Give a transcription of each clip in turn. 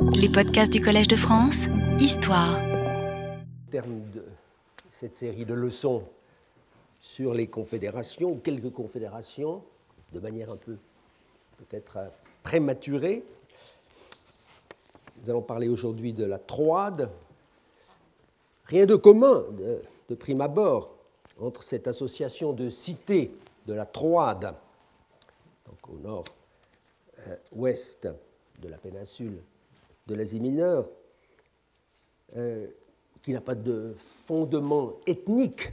Les podcasts du Collège de France, Histoire. Au terme de cette série de leçons sur les confédérations, quelques confédérations, de manière un peu peut-être prématurée, nous allons parler aujourd'hui de la Troade. Rien de commun, de, prime abord, entre cette association de cités de la Troade, donc au nord-ouest de la péninsule de l'Asie mineure, euh, qui n'a pas de fondement ethnique,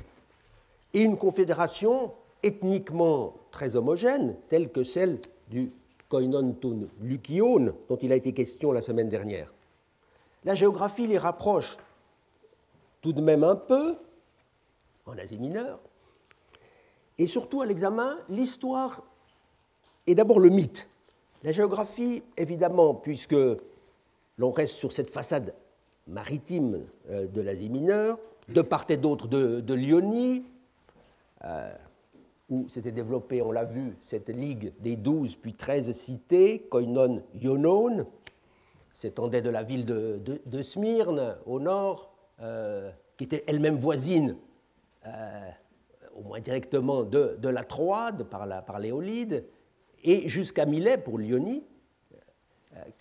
et une confédération ethniquement très homogène, telle que celle du Koinontun Lukion, dont il a été question la semaine dernière. La géographie les rapproche tout de même un peu, en Asie mineure, et surtout à l'examen, l'histoire est d'abord le mythe. La géographie, évidemment, puisque l'on reste sur cette façade maritime euh, de l'Asie mineure, de part et d'autre de, l'Ionie, euh, où s'était développée, on l'a vu, cette ligue des douze puis treize cités, Koinon Ionon, s'étendait de la ville de, Smyrne au nord, euh, qui était elle-même voisine au moins directement de, la Troade par, l'Éolide, et jusqu'à Milet pour l'Ionie, euh,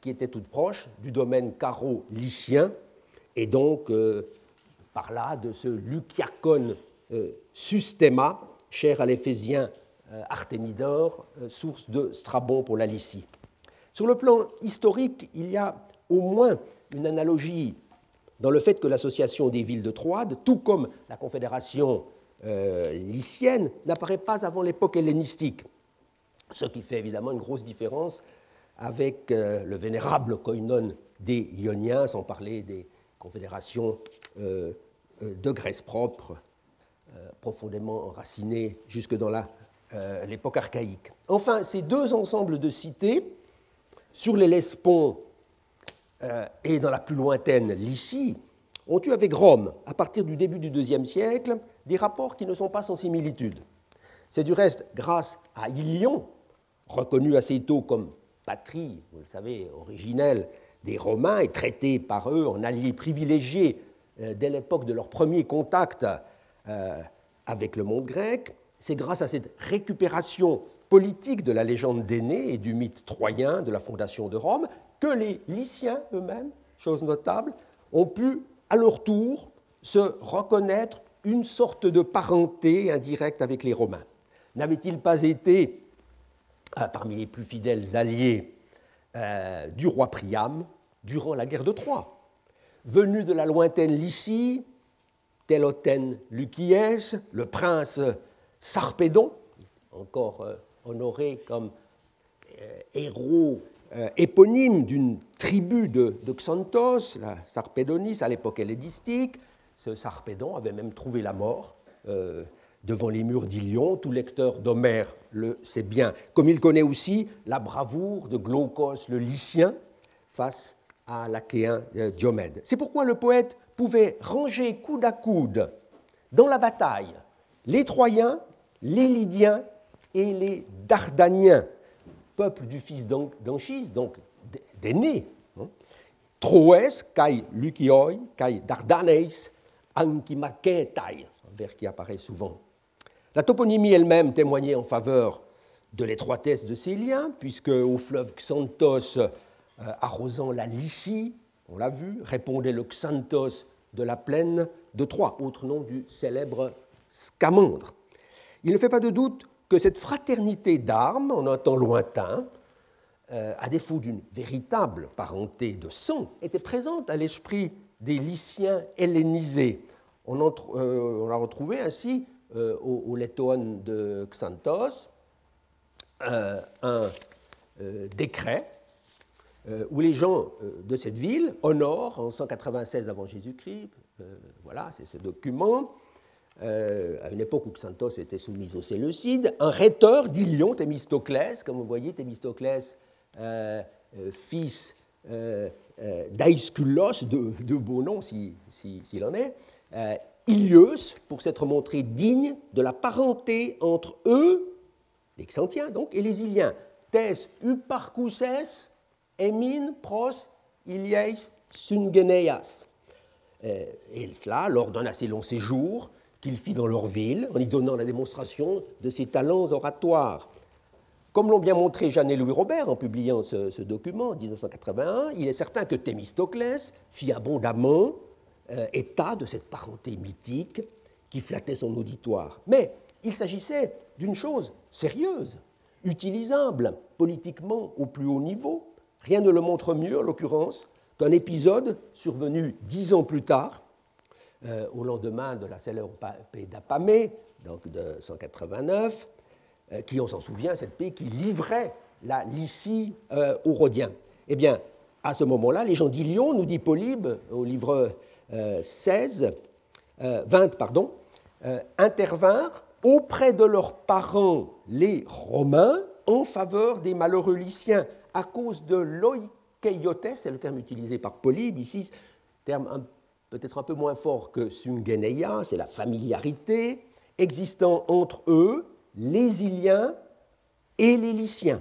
qui était toute proche du domaine caro-lycien, et donc euh, par là de ce Luciacon euh, Sustema, cher à l'éphésien Artémidore, source de Strabon pour la Lycie. Sur le plan historique, il y a au moins une analogie dans le fait que l'association des villes de Troade, tout comme la confédération euh, lycienne n'apparaît pas avant l'époque hellénistique, ce qui fait évidemment une grosse différence avec euh, le vénérable koinon des Ioniens, sans parler des confédérations euh, de Grèce propre, profondément enracinées jusque dans l'époque archaïque. Enfin, ces deux ensembles de cités, sur les Lesponts et dans la plus lointaine Lycie, ont eu avec Rome, à partir du début du IIe siècle, des rapports qui ne sont pas sans similitude. C'est du reste grâce à Ilion, reconnu assez tôt comme patrie, vous le savez, originelle des Romains et traité par eux en allié privilégié euh, dès l'époque de leur premier contact euh, avec le monde grec. C'est grâce à cette récupération politique de la légende d'Énée et du mythe troyen de la fondation de Rome que les Lyciens eux-mêmes, chose notable, ont pu à leur tour se reconnaître une sorte de parenté indirecte avec les Romains. N'avait-il pas été parmi les plus fidèles alliés euh, du roi Priam durant la guerre de Troie. Venu de la lointaine Lycie, Téloten Lukiès, le prince Sarpédon, encore euh, honoré comme héros éponyme d'une tribu de, Xanthos, la Sarpédonis à l'époque hellénistique, ce Sarpédon avait même trouvé la mort euh, devant les murs d'Ilion. Tout lecteur d'Homère le sait bien. Comme il connaît aussi la bravoure de Glaucos le Lycien face à l'Achéen euh, Diomède. C'est pourquoi le poète pouvait ranger coude à coude dans la bataille les Troyens, les Lydiens et les Dardaniens, peuple du fils d'Anchise, donc d'aînés. Hein. Troès, kai Lucioi, kai Dardaneis, Ankimaketai, un vers qui apparaît souvent. La toponymie elle-même témoignait en faveur de l'étroitesse de ces liens, puisque au fleuve Xanthos, euh, arrosant la Lycie, on l'a vu, répondait le Xanthos de la plaine de Troie, autre nom du célèbre Scamandre. Il ne fait pas de doute que cette fraternité d'armes, en un temps lointain, euh, à défaut d'une véritable parenté de sang, était présente à l'esprit des Lyciens hellénisés. On, euh, a retrouvé ainsi euh, au, au de Xanthos euh, un décret où les gens de cette ville honorent en 196 avant Jésus-Christ, voilà, c'est ce document, à une époque où Xanthos était soumise aux Séleucides, un rhéteur d'Ilion, Thémistoclès, comme vous voyez, Thémistoclès, fils euh, d'Aïsculos, de, de, beau nom s'il en est, Ilius, pour s'être montré digne de la parenté entre eux, les Xantiens donc, et les Iliens. Tes uparcouses emin pros Ilieis Sungeneias. Euh, et cela lors d'un assez long séjour qu'il fit dans leur ville, en y donnant la démonstration de ses talents oratoires. Comme l'ont bien montré Jeanne et Louis Robert en publiant ce, document en 1981, il est certain que Thémistoclès fit abondamment euh, état de cette parenté mythique qui flattait son auditoire. Mais il s'agissait d'une chose sérieuse, utilisable politiquement au plus haut niveau. Rien ne le montre mieux, en l'occurrence, qu'un épisode survenu dix ans plus tard, euh, au lendemain de la célèbre paix d'Apamé, donc de 189, euh, qui, on s'en souvient, cette paix qui livrait la Lycie aux Rhodiens. Eh bien, à ce moment-là, les gens d'Ilion, nous dit Polybe au livre 16, 20, pardon, intervinrent auprès de leurs parents, les Romains, en faveur des malheureux Lyciens, à cause de l'oikeiotes, c'est le terme utilisé par Polybe ici, terme peut-être un peu moins fort que sungeneia, c'est la familiarité existant entre eux, les Iliens et les Lyciens.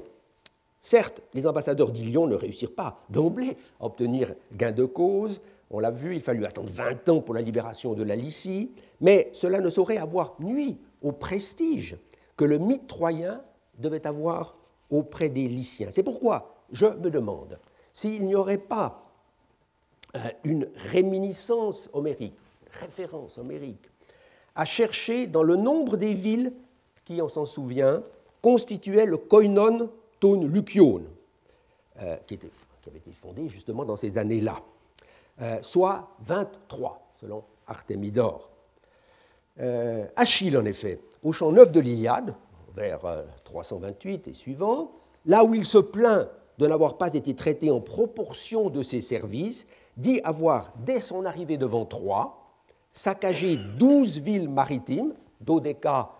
Certes, les ambassadeurs d'Ilion ne réussirent pas d'emblée à obtenir gain de cause. On l'a vu, il fallut attendre 20 ans pour la libération de la Lycie, mais cela ne saurait avoir nuit au prestige que le mythe troyen devait avoir auprès des Lyciens. C'est pourquoi je me demande s'il n'y aurait pas euh, une réminiscence homérique, référence homérique, à chercher dans le nombre des villes qui, on s'en souvient, constituaient le koinon ton lucion, euh, qui, avait été fondé justement dans ces années-là, euh, soit 23 selon Artémidore. Achille, en effet, au champ 9 de l'Iliade, vers 328 et suivant, là où il se plaint de n'avoir pas été traité en proportion de ses services, dit avoir, dès son arrivée devant Troie, saccagé douze villes maritimes, Dodeka,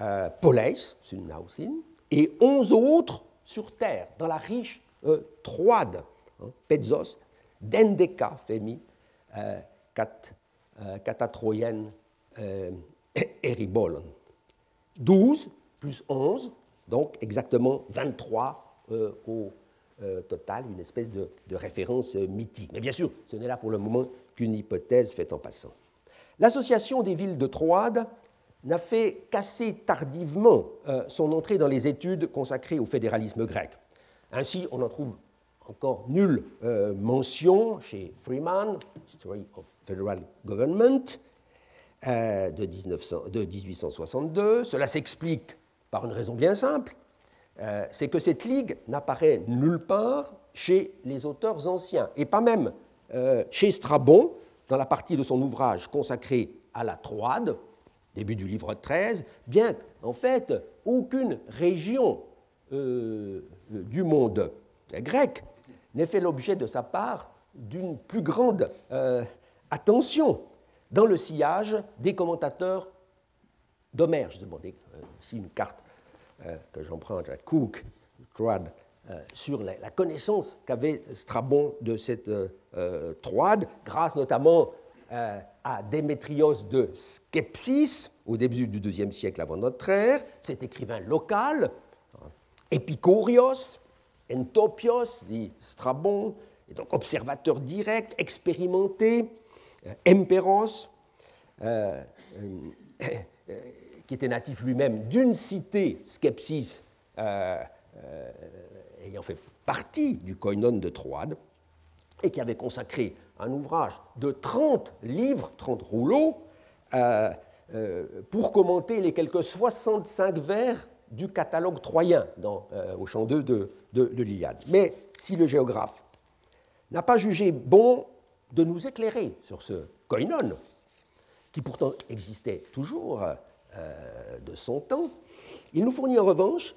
euh, Poleis, et onze autres sur terre, dans la riche euh, Troade, hein, Petzos, Dendeka, Femi, euh, Catatroyenne, euh, Eribolon. 12 plus 11, donc exactement 23 euh, au euh, total, une espèce de, référence euh, mythique. Mais bien sûr, ce n'est là pour le moment qu'une hypothèse faite en passant. L'association des villes de Troade n'a fait qu'assez tardivement son entrée dans les études consacrées au fédéralisme grec. Ainsi, on en trouve encore nulle mention chez Freeman, History of Federal Government, de, 1900, de 1862. Cela s'explique par une raison bien simple, euh, c'est que cette ligue n'apparaît nulle part chez les auteurs anciens, et pas même euh, chez Strabon, dans la partie de son ouvrage consacrée à la Troade, début du livre 13, bien qu'en fait aucune région euh, du monde grec n'ait fait l'objet de sa part d'une plus grande attention dans le sillage des commentateurs d'Homère. Je demandais ici une carte euh, que j'emprunte à Cook, Troade, euh, sur la, connaissance qu'avait Strabon de cette euh, Troade, grâce notamment à Démétrios de Skepsis, au début du IIe siècle avant notre ère, cet écrivain local, Epicorios, Entopios, dit Strabon, donc observateur direct, expérimenté, Emperos, qui était natif lui-même d'une cité, Skepsis, euh, euh, ayant fait partie du koinon de Troade, et qui avait consacré un ouvrage de 30 livres, 30 rouleaux, euh, pour commenter les quelques 65 vers du catalogue troyen dans, au champ 2 de, de, de l'Iliade. Mais si le géographe n'a pas jugé bon de nous éclairer sur ce koinon, qui pourtant existait toujours euh, de son temps, il nous fournit en revanche,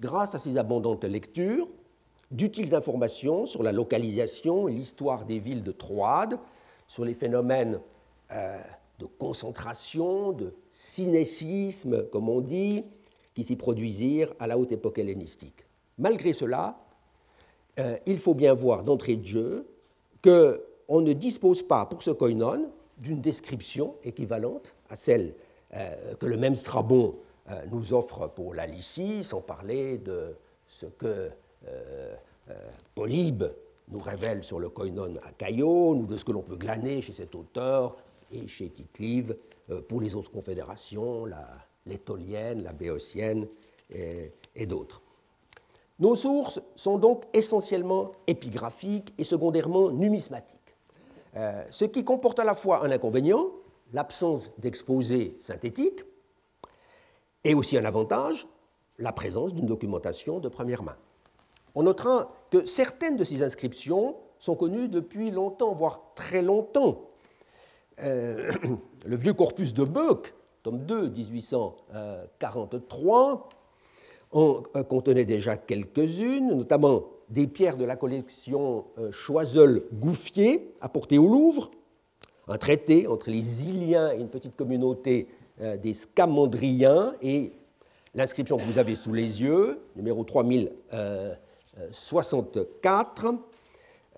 grâce à ses abondantes lectures, d'utiles informations sur la localisation et l'histoire des villes de Troade, sur les phénomènes euh, de concentration, de synésisme, comme on dit, qui s'y produisirent à la haute époque hellénistique. Malgré cela, euh, il faut bien voir d'entrée de jeu qu'on ne dispose pas pour ce koinon d'une description équivalente à celle euh, que le même Strabon euh, nous offre pour la Lycie, sans parler de ce que Polybe nous révèle sur le koinon à Caillot, ou de ce que l'on peut glaner chez cet auteur et chez Tite-Live pour les autres confédérations, la l'étolienne, la béotienne et, d'autres. Nos sources sont donc essentiellement épigraphiques et secondairement numismatiques, ce qui comporte à la fois un inconvénient, l'absence d'exposés synthétiques, et aussi un avantage, la présence d'une documentation de première main. On notera que certaines de ces inscriptions sont connues depuis longtemps, voire très longtemps. Euh, le vieux corpus de Beuc, tome 2, 1843, en euh, contenait déjà quelques-unes, notamment des pierres de la collection euh, Choiseul-Gouffier apportées au Louvre, un traité entre les Iliens et une petite communauté euh, des Scamandriens et l'inscription que vous avez sous les yeux, numéro 3064.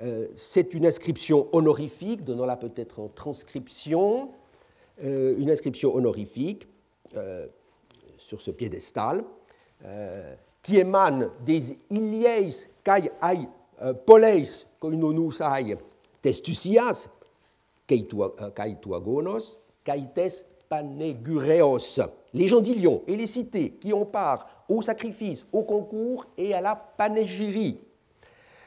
Euh, c'est une inscription honorifique, donnons-la peut-être en transcription, euh, une inscription honorifique sur ce piédestal, qui émane des Ilies kai ai poleis koinonus ai testusias, kaituagonos, kaites panegureos, les gens d'Ilion et les cités qui ont part au sacrifice, au concours et à la panégyrie.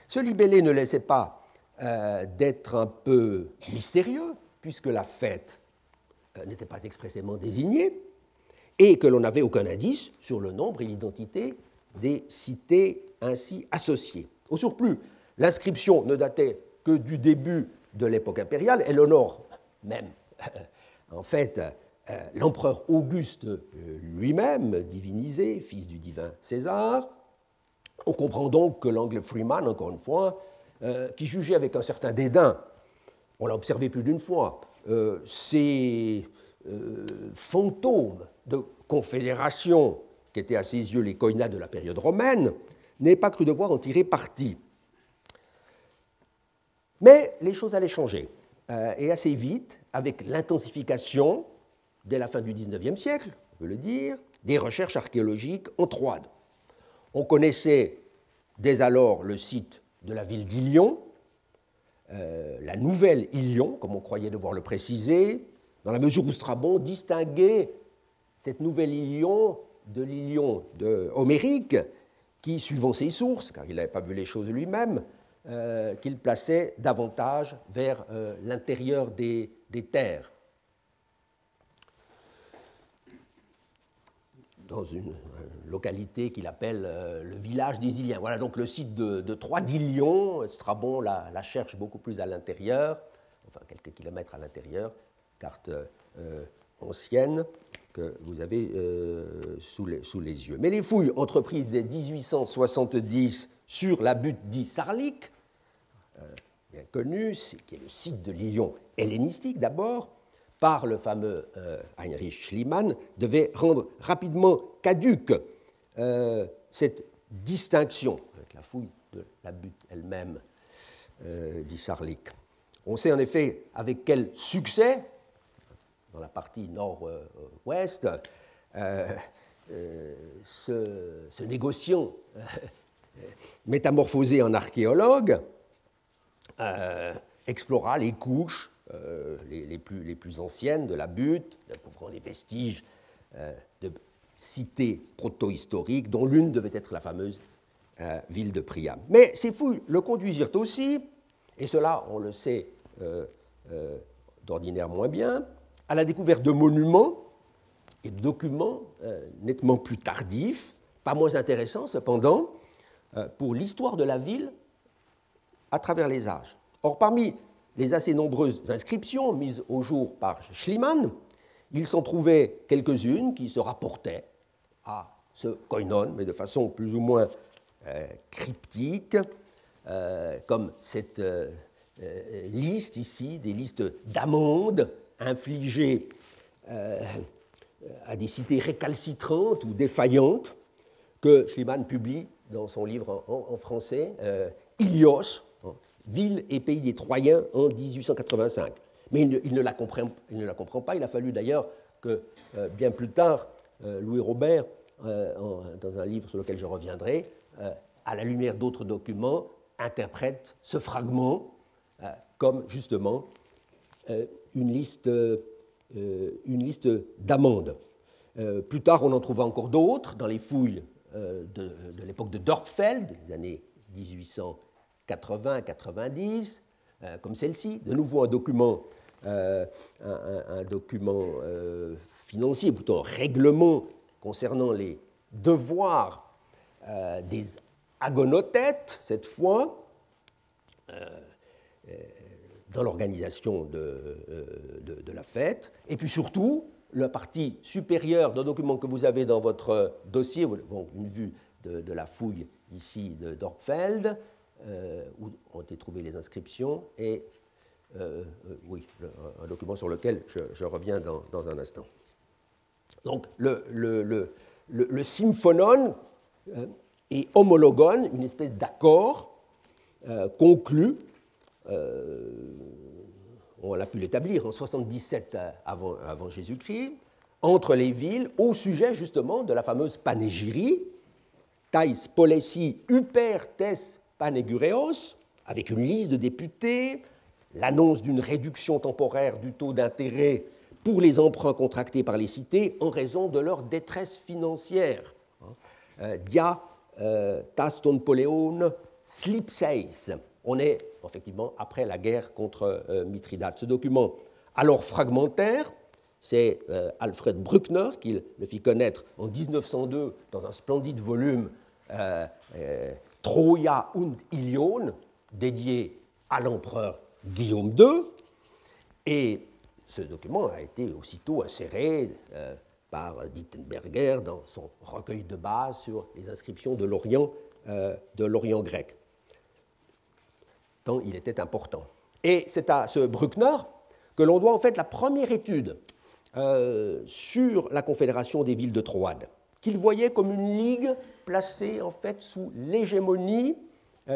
Ce libellé ne laissait pas euh, d'être un peu mystérieux, puisque la fête euh, n'était pas expressément désignée, et que l'on n'avait aucun indice sur le nombre et l'identité des cités ainsi associées. Au surplus, l'inscription ne datait que du début de l'époque impériale, elle honore même, en fait, euh, l'empereur Auguste euh, lui-même, divinisé, fils du divin César. On comprend donc que l'angle Freeman, encore une fois, qui jugeait avec un certain dédain, on l'a observé plus d'une fois, ces fantômes de confédération qui étaient à ses yeux les coïnats de la période romaine, n'ait pas cru devoir en tirer parti. Mais les choses allaient changer, et assez vite, avec l'intensification dès la fin du XIXe siècle, on peut le dire, des recherches archéologiques en Troade. On connaissait dès alors le site de la ville d'Ilion, euh, la nouvelle Ilion, comme on croyait devoir le préciser, dans la mesure où Strabon distinguait cette nouvelle Ilion de l'Ilion homérique, qui, suivant ses sources, car il n'avait pas vu les choses lui-même, euh, qu'il plaçait davantage vers euh, l'intérieur des terres. Dans une localité qu'il appelle euh, le village des Iliens. Voilà donc le site de, de Trois d'Ilion. Strabon la, cherche beaucoup plus à l'intérieur, enfin quelques kilomètres à l'intérieur, carte euh, ancienne que vous avez euh, sous, les, sous, les, yeux. Mais les fouilles entreprises dès 1870 sur la butte d'Issarlik, bien connue, qui est le site de l'Ilion hellénistique d'abord, par le fameux euh, Heinrich Schliemann devait rendre rapidement caduque euh, cette distinction avec la fouille de la butte elle-même euh, d'Issarlik. On sait en effet avec quel succès, dans la partie nord-ouest, ce, négociant métamorphosé en archéologue explora les couches euh, les, plus, anciennes de la butte, couvrant les vestiges euh, de cités proto-historiques, dont l'une devait être la fameuse euh, ville de Priam. Mais ces fouilles le conduisirent aussi, et cela on le sait d'ordinaire moins bien, à la découverte de monuments et de documents nettement plus tardifs, pas moins intéressants cependant, pour l'histoire de la ville à travers les âges. Or, parmi les assez nombreuses inscriptions mises au jour par Schliemann, il s'en trouvait quelques-unes qui se rapportaient à ce koinon, mais de façon plus ou moins euh, cryptique, euh, comme cette euh, liste ici, des listes d'amendes infligées à des cités récalcitrantes ou défaillantes, que Schliemann publie dans son livre en, en français, Ilios, ville et pays des Troyens en 1885. Mais il ne, la, comprend, pas. Il a fallu d'ailleurs que, euh, bien plus tard, euh, Louis Robert, euh, dans un livre sur lequel je reviendrai, à la lumière d'autres documents, interprète ce fragment comme justement une liste, d'amendes. plus tard, on en trouva encore d'autres dans les fouilles de, l'époque de Dorpfeld, des années 1880-90, comme celle-ci. De nouveau un document euh, un, document euh, financier, plutôt un règlement concernant les devoirs euh, des agonothètes, cette fois, dans l'organisation de, la fête, et puis surtout la partie supérieure d'un document que vous avez dans votre dossier, une vue de, la fouille ici de Dorpfeld, où ont été trouvées les inscriptions, et euh, euh, oui, un document sur lequel je, reviens dans, un instant. Donc, le, le, symphonon euh, et homologone, une espèce d'accord conclu, on a pu l'établir en 77 avant, avant Jésus-Christ, entre les villes au sujet justement de la fameuse panégyrie, tais polesi upertes panegureos, avec une liste de députés, l'annonce d'une réduction temporaire du taux d'intérêt pour les emprunts contractés par les cités en raison de leur détresse financière. Euh, dia euh, taston poleon slipseis. On est effectivement après la guerre contre euh, Mithridate. Ce document, alors fragmentaire, c'est Alfred Bruckner qui le fit connaître en 1902 dans un splendide volume Troia und Ilion, dédié à l'empereur Guillaume II, et ce document a été aussitôt inséré euh, par Dittenberger dans son recueil de base sur les inscriptions de l'Orient, euh, de l'Orient grec, tant il était important. Et c'est à ce Bruckner que l'on doit en fait la première étude euh, sur la Confédération des villes de Troade, qu'il voyait comme une ligue placée en fait sous l'hégémonie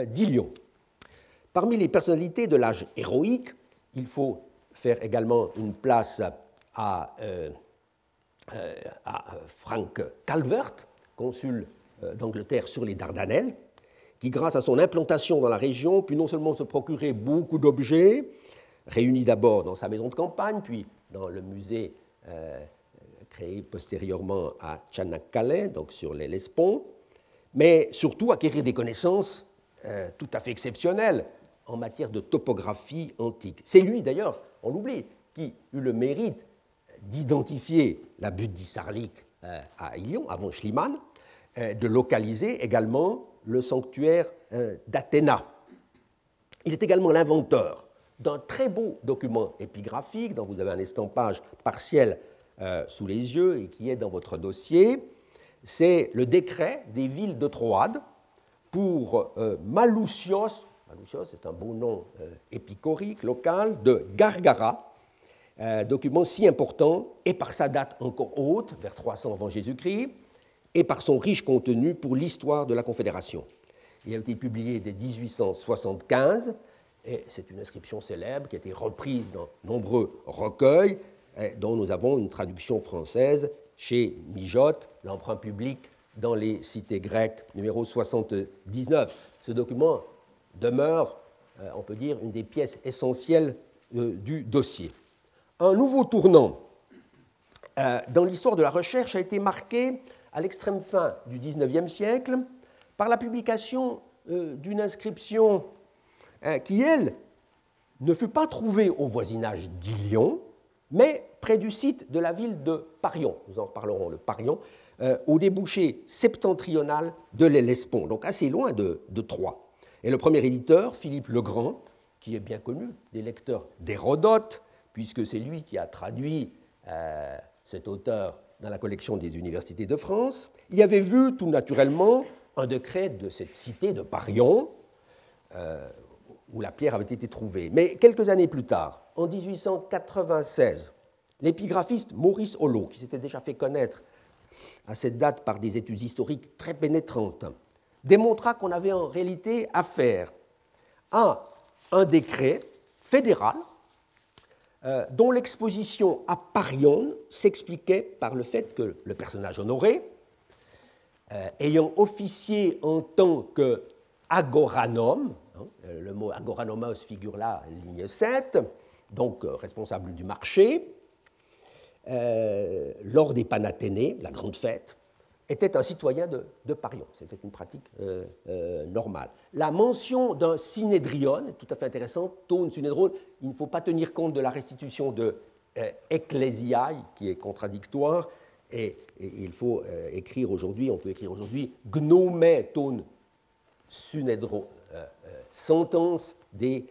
d'Ilion. Parmi les personnalités de l'âge héroïque, il faut faire également une place à, euh, euh, Frank Calvert, consul euh, d'Angleterre sur les Dardanelles, qui, grâce à son implantation dans la région, put non seulement se procurer beaucoup d'objets, réunis d'abord dans sa maison de campagne, puis dans le musée créé postérieurement à Tchanakkale, donc sur les Lesponts, mais surtout acquérir des connaissances tout à fait exceptionnelles en matière de topographie antique. C'est lui d'ailleurs, on l'oublie, qui eut le mérite d'identifier la butte d'Issarlik euh, à Ilion, avant Schliemann, euh, de localiser également le sanctuaire euh, d'Athéna. Il est également l'inventeur d'un très beau document épigraphique dont vous avez un estampage partiel sous les yeux et qui est dans votre dossier. C'est le décret des villes de Troade pour Malousios c'est un beau nom euh, épicorique, local, de Gargara, document si important, et par sa date encore haute, vers 300 avant Jésus-Christ, et par son riche contenu pour l'histoire de la Confédération. Il a été publié dès 1875, et c'est une inscription célèbre qui a été reprise dans nombreux recueils, dont nous avons une traduction française chez Mijotte, l'emprunt public dans les cités grecques, numéro 79. Ce document demeure, euh, on peut dire, une des pièces essentielles euh, du dossier. Un nouveau tournant euh, dans l'histoire de la recherche a été marqué à l'extrême fin du XIXe siècle par la publication d'une inscription qui, elle, ne fut pas trouvée au voisinage d'Ilion, mais près du site de la ville de Parion. Nous en reparlerons, le Parion, au débouché septentrional de l'Hellespont, donc assez loin de, Troyes. Et le premier éditeur, Philippe Legrand, qui est bien connu des lecteurs d'Hérodote, puisque c'est lui qui a traduit euh, cet auteur dans la collection des universités de France, y avait vu tout naturellement un décret de cette cité de Parion, euh, où la pierre avait été trouvée. Mais quelques années plus tard, en 1896, l'épigraphiste Maurice Hollot, qui s'était déjà fait connaître à cette date par des études historiques très pénétrantes, démontra qu'on avait en réalité affaire à un décret fédéral euh, dont l'exposition à Parion s'expliquait par le fait que le personnage honoré, euh, ayant officié en tant Hein. Le mot agoranomos figure là, ligne 7, donc responsable du marché. lors des Panathénées, la grande fête, était un citoyen de, Parion. C'était une pratique euh, euh, normale. La mention d'un synédrion est tout à fait intéressante. Tone, synédron, il ne faut pas tenir compte de la restitution de euh, ecclesiae, qui est contradictoire, et, il faut écrire aujourd'hui, on peut écrire aujourd'hui, gnome tone synédron, sentence des,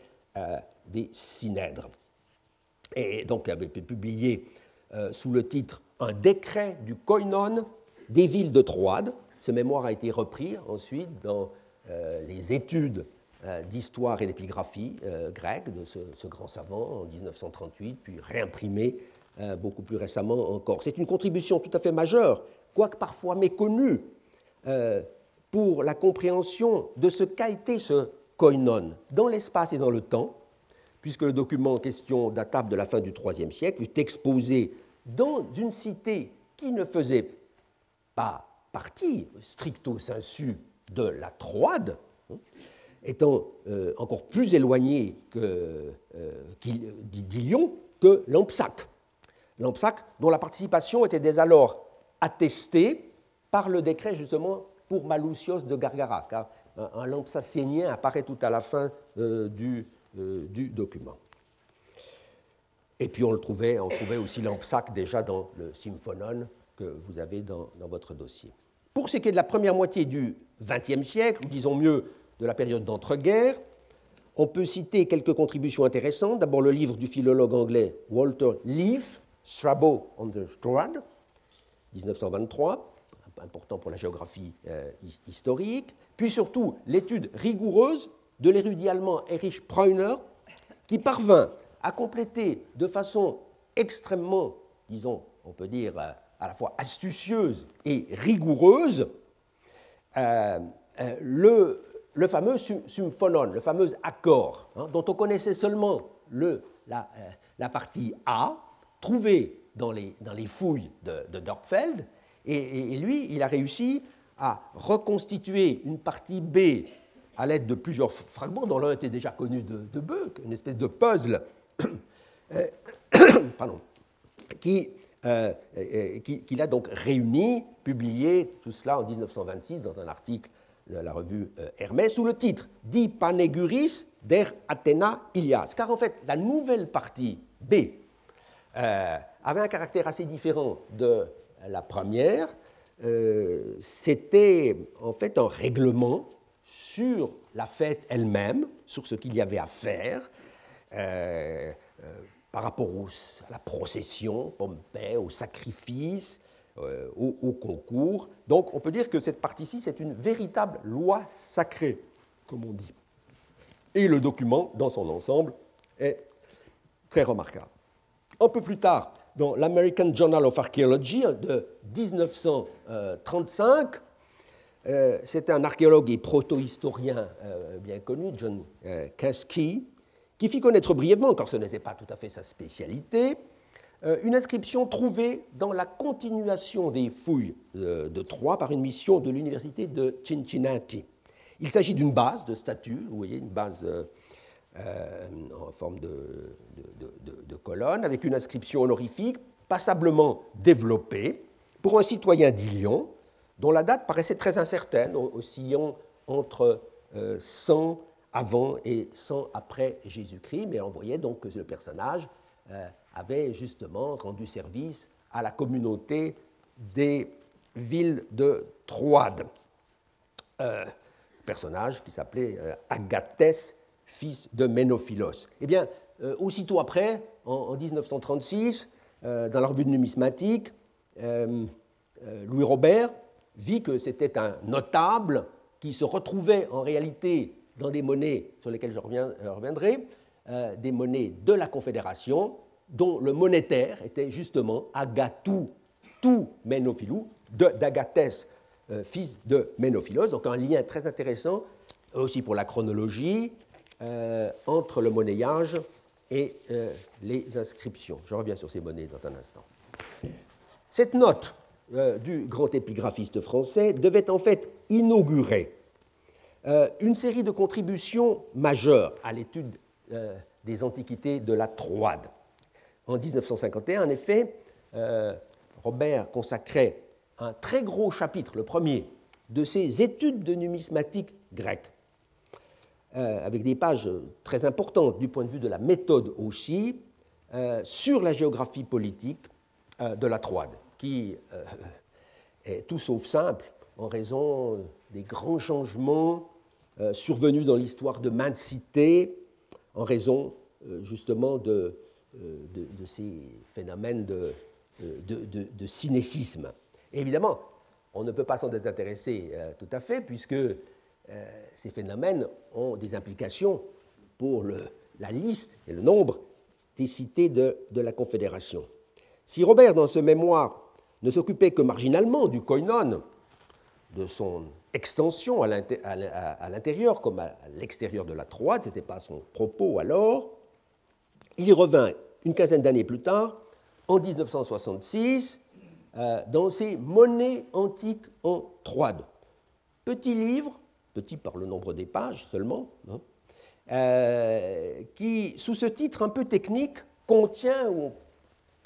des synèdres. Et donc, avait été publié sous le titre Un décret du koinon des villes de Troade. Ce mémoire a été repris ensuite dans euh, les études euh, d'histoire et d'épigraphie euh, grecque de ce, grand savant en 1938, puis réimprimé beaucoup plus récemment encore. C'est une contribution tout à fait majeure, quoique parfois méconnue, pour la compréhension de ce qu'a été ce koinon dans l'espace et dans le temps, puisque le document en question datable de la fin du IIIe siècle fut exposé dans une cité qui ne faisait pas partie stricto sensu de la Troade, hein, étant euh, encore plus éloigné que, euh, que Lampsac. Lampsac, dont la participation était dès alors attestée par le décret justement pour Malousios de Gargara, car un, un lampsacénien apparaît tout à la fin euh, du, du, document. Et puis on le trouvait, on trouvait aussi Lampsac déjà dans le Symphonon que vous avez dans, votre dossier. Pour ce qui est de la première moitié du XXe siècle, ou disons mieux de la période d'entre-guerres, on peut citer quelques contributions intéressantes. D'abord le livre du philologue anglais Walter Leaf, Strabo on the Strand, 1923, important pour la géographie euh, historique. Puis surtout l'étude rigoureuse de l'érudit allemand Erich Preuner, qui parvint à compléter de façon extrêmement, disons, on peut dire, euh, à la fois astucieuse et rigoureuse, euh, le, le, fameux symphonon, le fameux accord, hein, dont on connaissait seulement le, la, la, partie A, trouvée dans les, dans les fouilles de, de Dorpfeld, et, lui, il a réussi à reconstituer une partie B à l'aide de plusieurs fragments, dont l'un était déjà connu de, de une espèce de puzzle, pardon, qui euh, qu'il a donc réuni, publié tout cela en 1926 dans un article de la revue euh, Hermès sous le titre Di Paneguris der Athena Ilias. Car en fait, la nouvelle partie B euh, avait un caractère assez différent de la première. C'était en fait un règlement sur la fête elle-même, sur ce qu'il y avait à faire par rapport à la procession, au sacrifice, euh, au, concours. Donc on peut dire que cette partie-ci, c'est une véritable loi sacrée, comme on dit. Et le document, dans son ensemble, est très remarquable. Un peu plus tard, dans l'American Journal of Archaeology de 1935, euh, c'est un archéologue et proto-historien euh, bien connu, John Caskey, qui fit connaître brièvement, car ce n'était pas tout à fait sa spécialité, euh, une inscription trouvée dans la continuation des fouilles euh, de Troyes par une mission de l'université de Cincinnati. Il s'agit d'une base de statue, vous voyez, une base euh, en forme de, colonne, avec une inscription honorifique passablement développée pour un citoyen d'Ilion, dont la date paraissait très incertaine, oscillant entre 100 avant et sans après Jésus-Christ, mais on voyait donc que le personnage euh, avait justement rendu service à la communauté des villes de Troade. Euh, personnage qui s'appelait euh, Agatès, fils de Ménophilos. Eh bien, aussitôt après, en, 1936, dans la revue de numismatique, Louis Robert vit que c'était un notable qui se retrouvait en réalité dans des monnaies sur lesquelles je reviendrai, euh, des monnaies de la Confédération, dont le monétaire était justement Agatou tout Ménophilou, d'Agatès, euh, fils de Ménophilos. Donc un lien très intéressant aussi pour la chronologie euh, entre le monnayage et les inscriptions. Je reviens sur ces monnaies dans un instant. Cette note du grand épigraphiste français devait en fait inaugurer une série de contributions majeures à l'étude des antiquités de la Troade. En 1951, en effet, Robert consacrait un très gros chapitre, le premier, de ses études de numismatique grecque, euh, avec des pages très importantes du point de vue de la méthode aussi, euh, sur la géographie politique euh, de la Troade, qui est tout sauf simple en raison des grands changements survenus dans l'histoire de maintes cités, en raison justement de, de, ces phénomènes de, de, cinécisme. évidemment, on ne peut pas s'en désintéresser tout à fait, puisque euh, ces phénomènes ont des implications pour la liste et le nombre des cités de, la Confédération. Si Robert, dans ce mémoire, ne s'occupait que marginalement du koinon, de son extension à l'intérieur comme à l'extérieur de la Troade, ce n'était pas son propos alors, il y revint une quinzaine d'années plus tard, en 1966, euh, dans ses Monnaies antiques en Troade. Petit livre petit par le nombre des pages seulement, hein, euh, qui, sous ce titre un peu technique, contient ou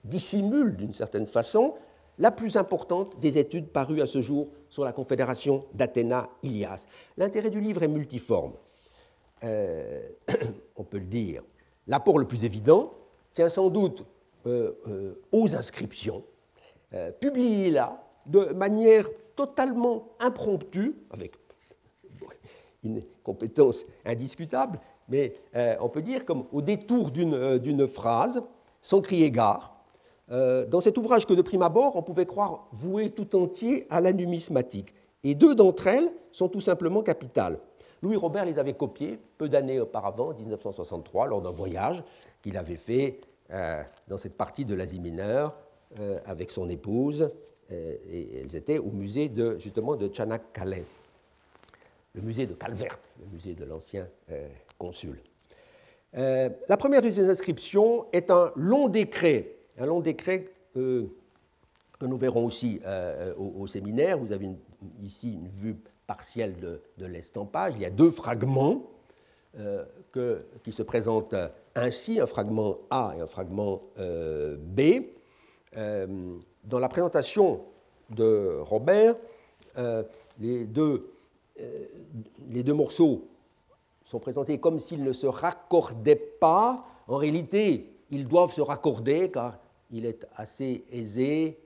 dissimule d'une certaine façon la plus importante des études parues à ce jour sur la confédération d'Athéna-Ilias. L'intérêt du livre est multiforme, euh, on peut le dire. L'apport le plus évident tient sans doute euh, aux inscriptions, publiées là de manière totalement impromptue, avec une compétence indiscutable, mais euh, on peut dire comme au détour d'une euh, phrase, sans crier gare, euh, dans cet ouvrage que de prime abord on pouvait croire voué tout entier à la numismatique. Et deux d'entre elles sont tout simplement capitales. Louis Robert les avait copiées peu d'années auparavant, en 1963, lors d'un voyage qu'il avait fait dans cette partie de l'Asie mineure avec son épouse, elles étaient au musée de, justement de Tchanakkale le musée de Calvert, le musée de l'ancien euh, consul. Euh, la première de ces inscriptions est un long décret, un long décret euh, que nous verrons aussi au, séminaire. Vous avez ici une vue partielle de, l'estampage. Il y a deux fragments qui se présentent ainsi, un fragment A et un fragment B. dans la présentation de Robert, les deux euh, les deux morceaux sont présentés comme s'ils ne se raccordaient pas. En réalité, ils doivent se raccorder car il est assez aisé,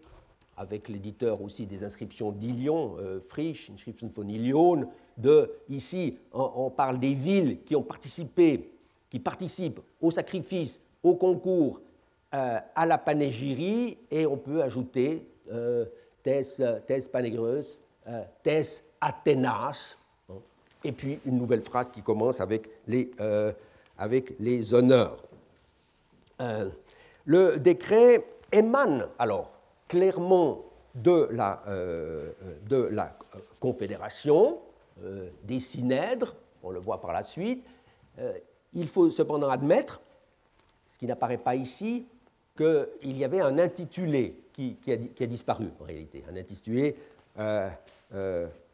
avec l'éditeur aussi des inscriptions d'Ilion, euh, Frisch, Inscription von Ilion, de, ici, on, parle des villes qui ont participé, qui participent au sacrifice, au concours, euh, à la panégyrie, et on peut ajouter euh, Thèse, Thèse Panégreuse, Thèse Athénas, et puis une nouvelle phrase qui commence avec les, euh, avec les honneurs. Euh, le décret émane alors clairement de la, euh, de la Confédération, des synèdres, on le voit par la suite. il faut cependant admettre, ce qui n'apparaît pas ici, qu'il y avait un intitulé qui, a, qui, a, disparu en réalité, un intitulé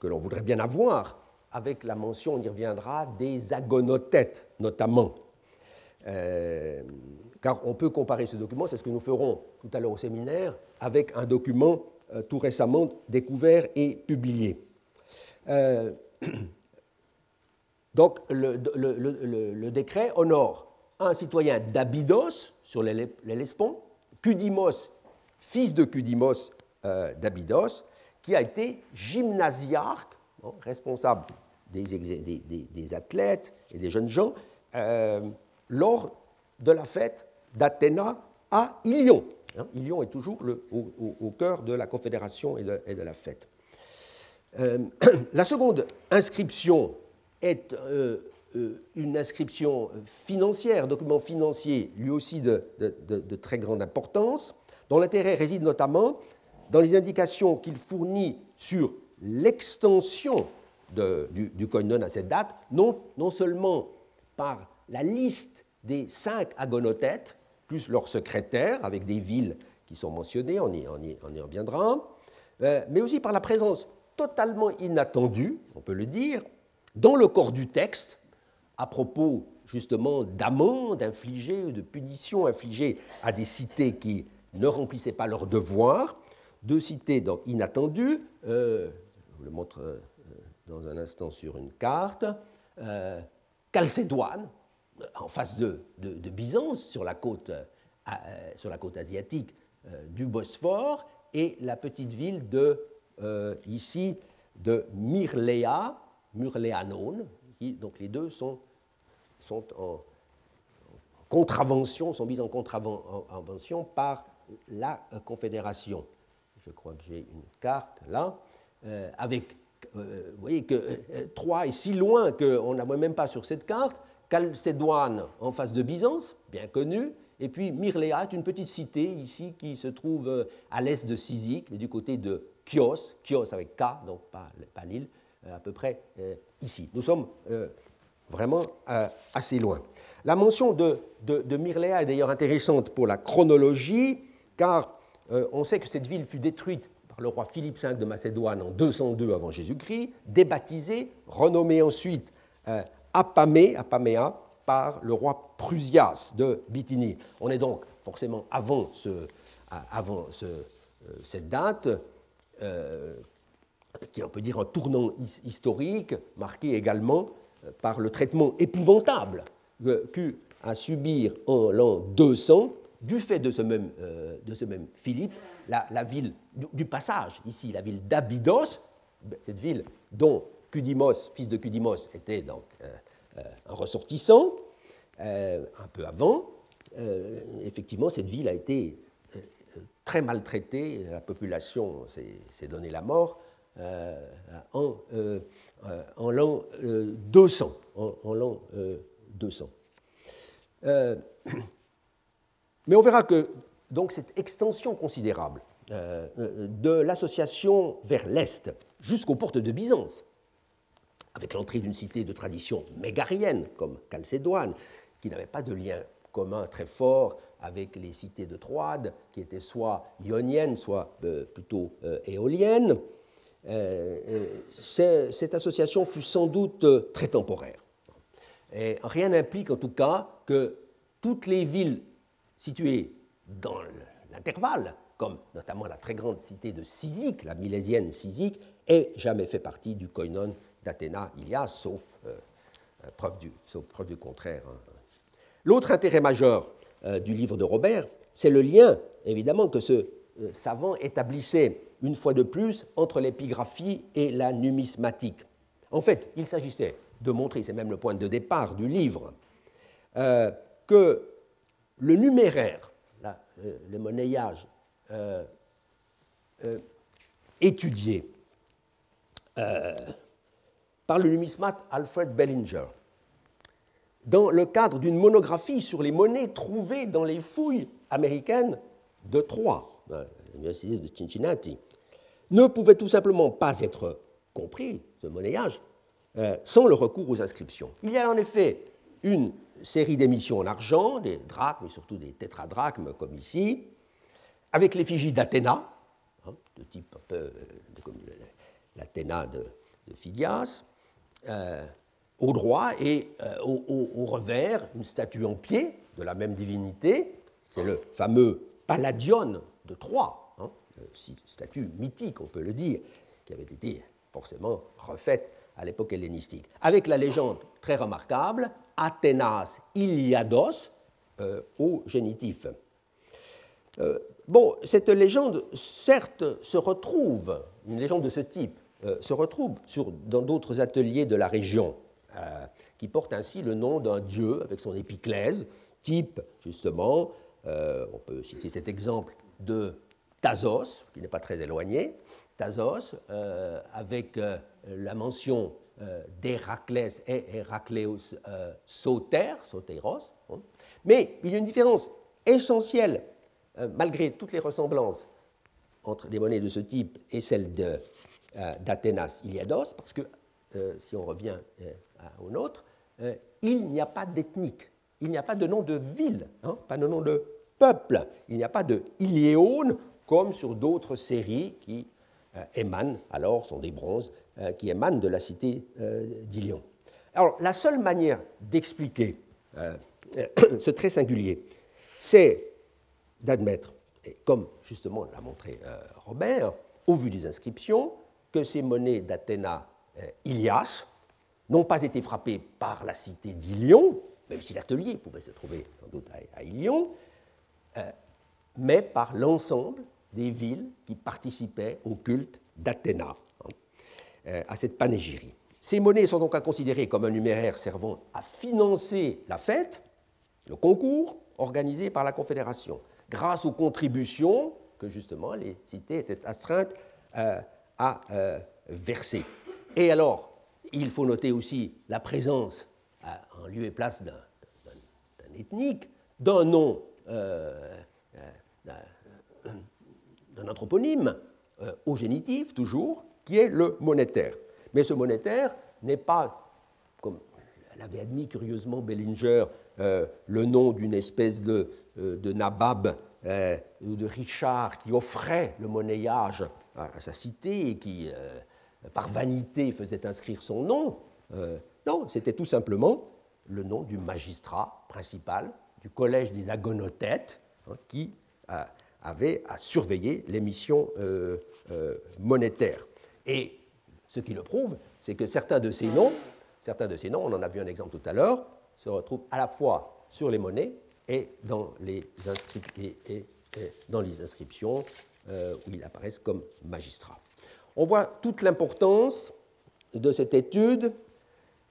que l'on voudrait bien avoir, avec la mention, on y reviendra, des agonothètes notamment. Euh, car on peut comparer ce document, c'est ce que nous ferons tout à l'heure au séminaire, avec un document euh, tout récemment découvert et publié. donc le, décret honore un citoyen d'Abydos sur l'Hellespont, Cudimos, fils de Cudimos d'Abydos, qui a été gymnasiarque, responsable des, athlètes et des jeunes gens, euh, lors de la fête d'Athéna à Ilion. Hein, Ilion est toujours au, cœur de la confédération et de, la fête. Euh, la seconde inscription est euh, une inscription financière, document financier, lui aussi de très grande importance, dont l'intérêt réside notamment dans les indications qu'il fournit sur l'extension du, du koinon à cette date, non, non seulement par la liste des cinq agonothètes, plus leurs secrétaires, avec des villes qui sont mentionnées, on y, y reviendra, euh, mais aussi par la présence totalement inattendue, on peut le dire, dans le corps du texte, à propos justement d'amendes infligées ou de punitions infligées à des cités qui ne remplissaient pas leurs devoirs, deux cités donc inattendues, euh, je vous le montre euh, dans un instant sur une carte, euh, Chalcédoine, en face de, Byzance, sur la côte, sur la côte asiatique du Bosphore, et la petite ville de, ici, de Myrléa, Murléanone, qui, donc les deux sont sont en contravention, sont mises en contravention par la Confédération. Je crois que j'ai une carte là, euh, avec, euh, vous voyez que euh, est si loin qu'on n'a même pas sur cette carte, Chalcédoine en face de Byzance, bien connu, et puis Myrléa est une petite cité ici qui se trouve à l'est de Cyzique, du côté de Chios, Chios avec K, donc pas, l'île, à peu près ici. Nous sommes vraiment euh, assez loin. La mention de, de, est d'ailleurs intéressante pour la chronologie, car euh, on sait que cette ville fut détruite par le roi Philippe V de Macédoine en 202 avant Jésus-Christ, débaptisée, renommée ensuite euh, Apamée, Apaméa par le roi Prusias de Bithynie. On est donc forcément avant, ce, cette date, qui est, on peut dire, un tournant historique, marqué également par le traitement épouvantable qu'eut à subir en l'an 200, du fait de ce même, euh, Philippe, la, ville du, passage, ici, la ville d'Abydos, cette ville dont Cudimos, fils de Cudimos, était donc euh, euh, un ressortissant, un peu avant, effectivement, cette ville a été très maltraitée, la population s'est donné la mort en l'an 200. Euh, en, l'an 200. Euh, mais on verra que donc, cette extension considérable de l'association vers l'Est jusqu'aux portes de Byzance, avec l'entrée d'une cité de tradition mégarienne comme Chalcédoine, qui n'avait pas de lien commun très fort avec les cités de Troade, qui étaient soit ioniennes, soit plutôt éoliennes, euh, euh, cette association fut sans doute euh, très temporaire. Et rien n'implique en tout cas que toutes les villes situées dans l'intervalle, comme notamment la très grande cité de Cyzique, la milésienne Cyzique, aient jamais fait partie du koinon d'Athéna Ilias, sauf, preuve du, sauf preuve du contraire. Hein. L'autre intérêt majeur du livre de Robert, c'est le lien, évidemment, que ce savant établissait une fois de plus, entre l'épigraphie et la numismatique. En fait, il s'agissait de montrer, c'est même le point de départ du livre, euh, que le numéraire, euh, le monnayage euh, étudié par le numismate Alfred Bellinger, dans le cadre d'une monographie sur les monnaies trouvées dans les fouilles américaines de Troyes, l'université de Cincinnati, ne pouvait tout simplement pas être compris, ce monnayage, euh, sans le recours aux inscriptions. Il y a en effet une série d'émissions en argent, des drachmes, mais surtout des tétradrachmes comme ici, avec l'effigie d'Athéna, hein, de type un peu euh, comme l'Athéna de, Phidias, euh, au droit et au, revers une statue en pied de la même divinité, c'est le fameux Palladion de Troie, statue mythique, on peut le dire, qui avait été forcément refaite à l'époque hellénistique, avec la légende très remarquable Athénas Iliados euh, au génitif. Euh, bon, cette légende, certes, se retrouve, une légende de ce type, euh, se retrouve dans d'autres ateliers de la région, qui porte ainsi le nom d'un dieu avec son épiclèse, type, justement, on peut citer cet exemple de Thasos, qui n'est pas très éloigné, Thasos, avec la mention d'Héraclès et Héracléus Sauter, Sauteros. Hein. Mais il y a une différence essentielle, malgré toutes les ressemblances entre les monnaies de ce type et celles d'Athénas Iliados, parce que, si on revient au nôtre, il n'y a pas d'ethnique, il n'y a pas de nom de ville, hein, pas de nom de peuple, il n'y a pas de Iliéone comme sur d'autres séries qui émanent alors, sont des bronzes qui émanent de la cité d'Ilion. Alors, la seule manière d'expliquer ce trait singulier, c'est d'admettre, et comme justement l'a montré Robert, au vu des inscriptions, que ces monnaies d'Athéna Ilias n'ont pas été frappées par la cité d'Ilion, même si l'atelier pouvait se trouver sans doute à, Ilion, euh, mais par l'ensemble des villes qui participaient au culte d'Athéna, euh, à cette panégyrie. Ces monnaies sont donc à considérer comme un numéraire servant à financer la fête, le concours organisé par la Confédération, grâce aux contributions que justement les cités étaient astreintes euh, à verser. Et alors, il faut noter aussi la présence en lieu et place d'un ethnique, d'un nom, euh, euh, d'un anthroponyme euh, au génitif toujours, qui est le monétaire. Mais ce monétaire n'est pas, comme l'avait admis curieusement Bellinger, le nom d'une espèce de, de nabab ou de Richard qui offrait le monnayage à, sa cité et qui, par vanité, faisait inscrire son nom. non, c'était tout simplement le nom du magistrat principal du collège des agonothètes hein, qui avait à surveiller les missions euh, euh, monétaires. Et ce qui le prouve, c'est que certains de ces noms, certains de ces noms, on en a vu un exemple tout à l'heure, se retrouvent à la fois sur les monnaies et dans les, inscriptions euh, où ils apparaissent comme magistrats. On voit toute l'importance de cette étude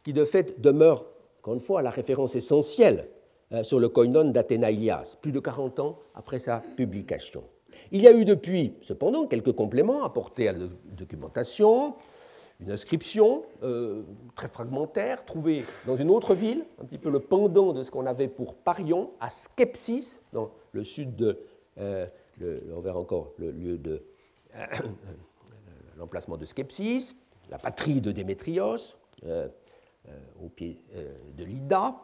qui de fait demeure encore une fois, la référence essentielle euh, sur le koinon d'Athéna Ilias, plus de 40 ans après sa publication. Il y a eu depuis, cependant, quelques compléments apportés à la documentation, une inscription euh, très fragmentaire trouvée dans une autre ville, un petit peu le pendant de ce qu'on avait pour Parion, à Skepsis, dans le sud de. Euh, on verra encore le lieu de. l'emplacement de Skepsis, la patrie de Démétrios, euh, au pied de l'IDA,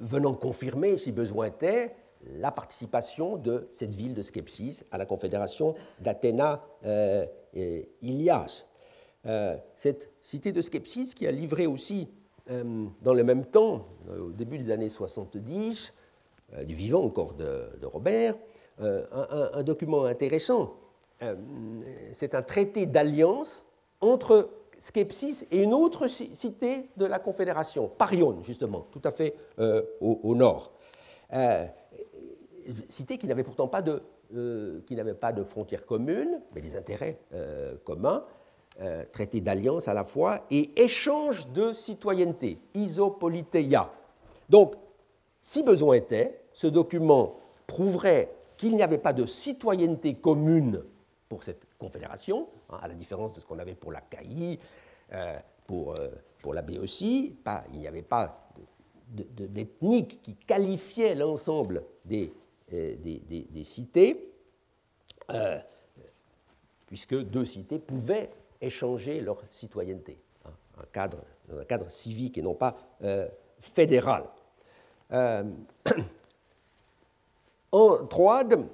venant confirmer, si besoin était, la participation de cette ville de Skepsis à la confédération d'Athéna et Ilias. cette cité de Skepsis qui a livré aussi, dans le même temps, au début des années 70, du vivant encore de, Robert, un, document intéressant. C'est un traité d'alliance entre Skepsis et une autre cité de la Confédération, Parion, justement, tout à fait euh, au, nord. Euh, cité qui n'avait pourtant pas de, euh, qui n'avait pas de frontières communes, mais des intérêts communs, traité d'alliance à la fois, et échange de citoyenneté, isopoliteia. Donc, si besoin était, ce document prouverait qu'il n'y avait pas de citoyenneté commune pour cette confédération, hein, à la différence de ce qu'on avait pour la CAI, euh, pour, euh, pour la BOC, pas, il n'y avait pas d'ethnique qui qualifiait l'ensemble des, euh, des, cités, puisque deux cités pouvaient échanger leur citoyenneté, hein, un, cadre, un cadre civique et non pas fédéral. en Troade,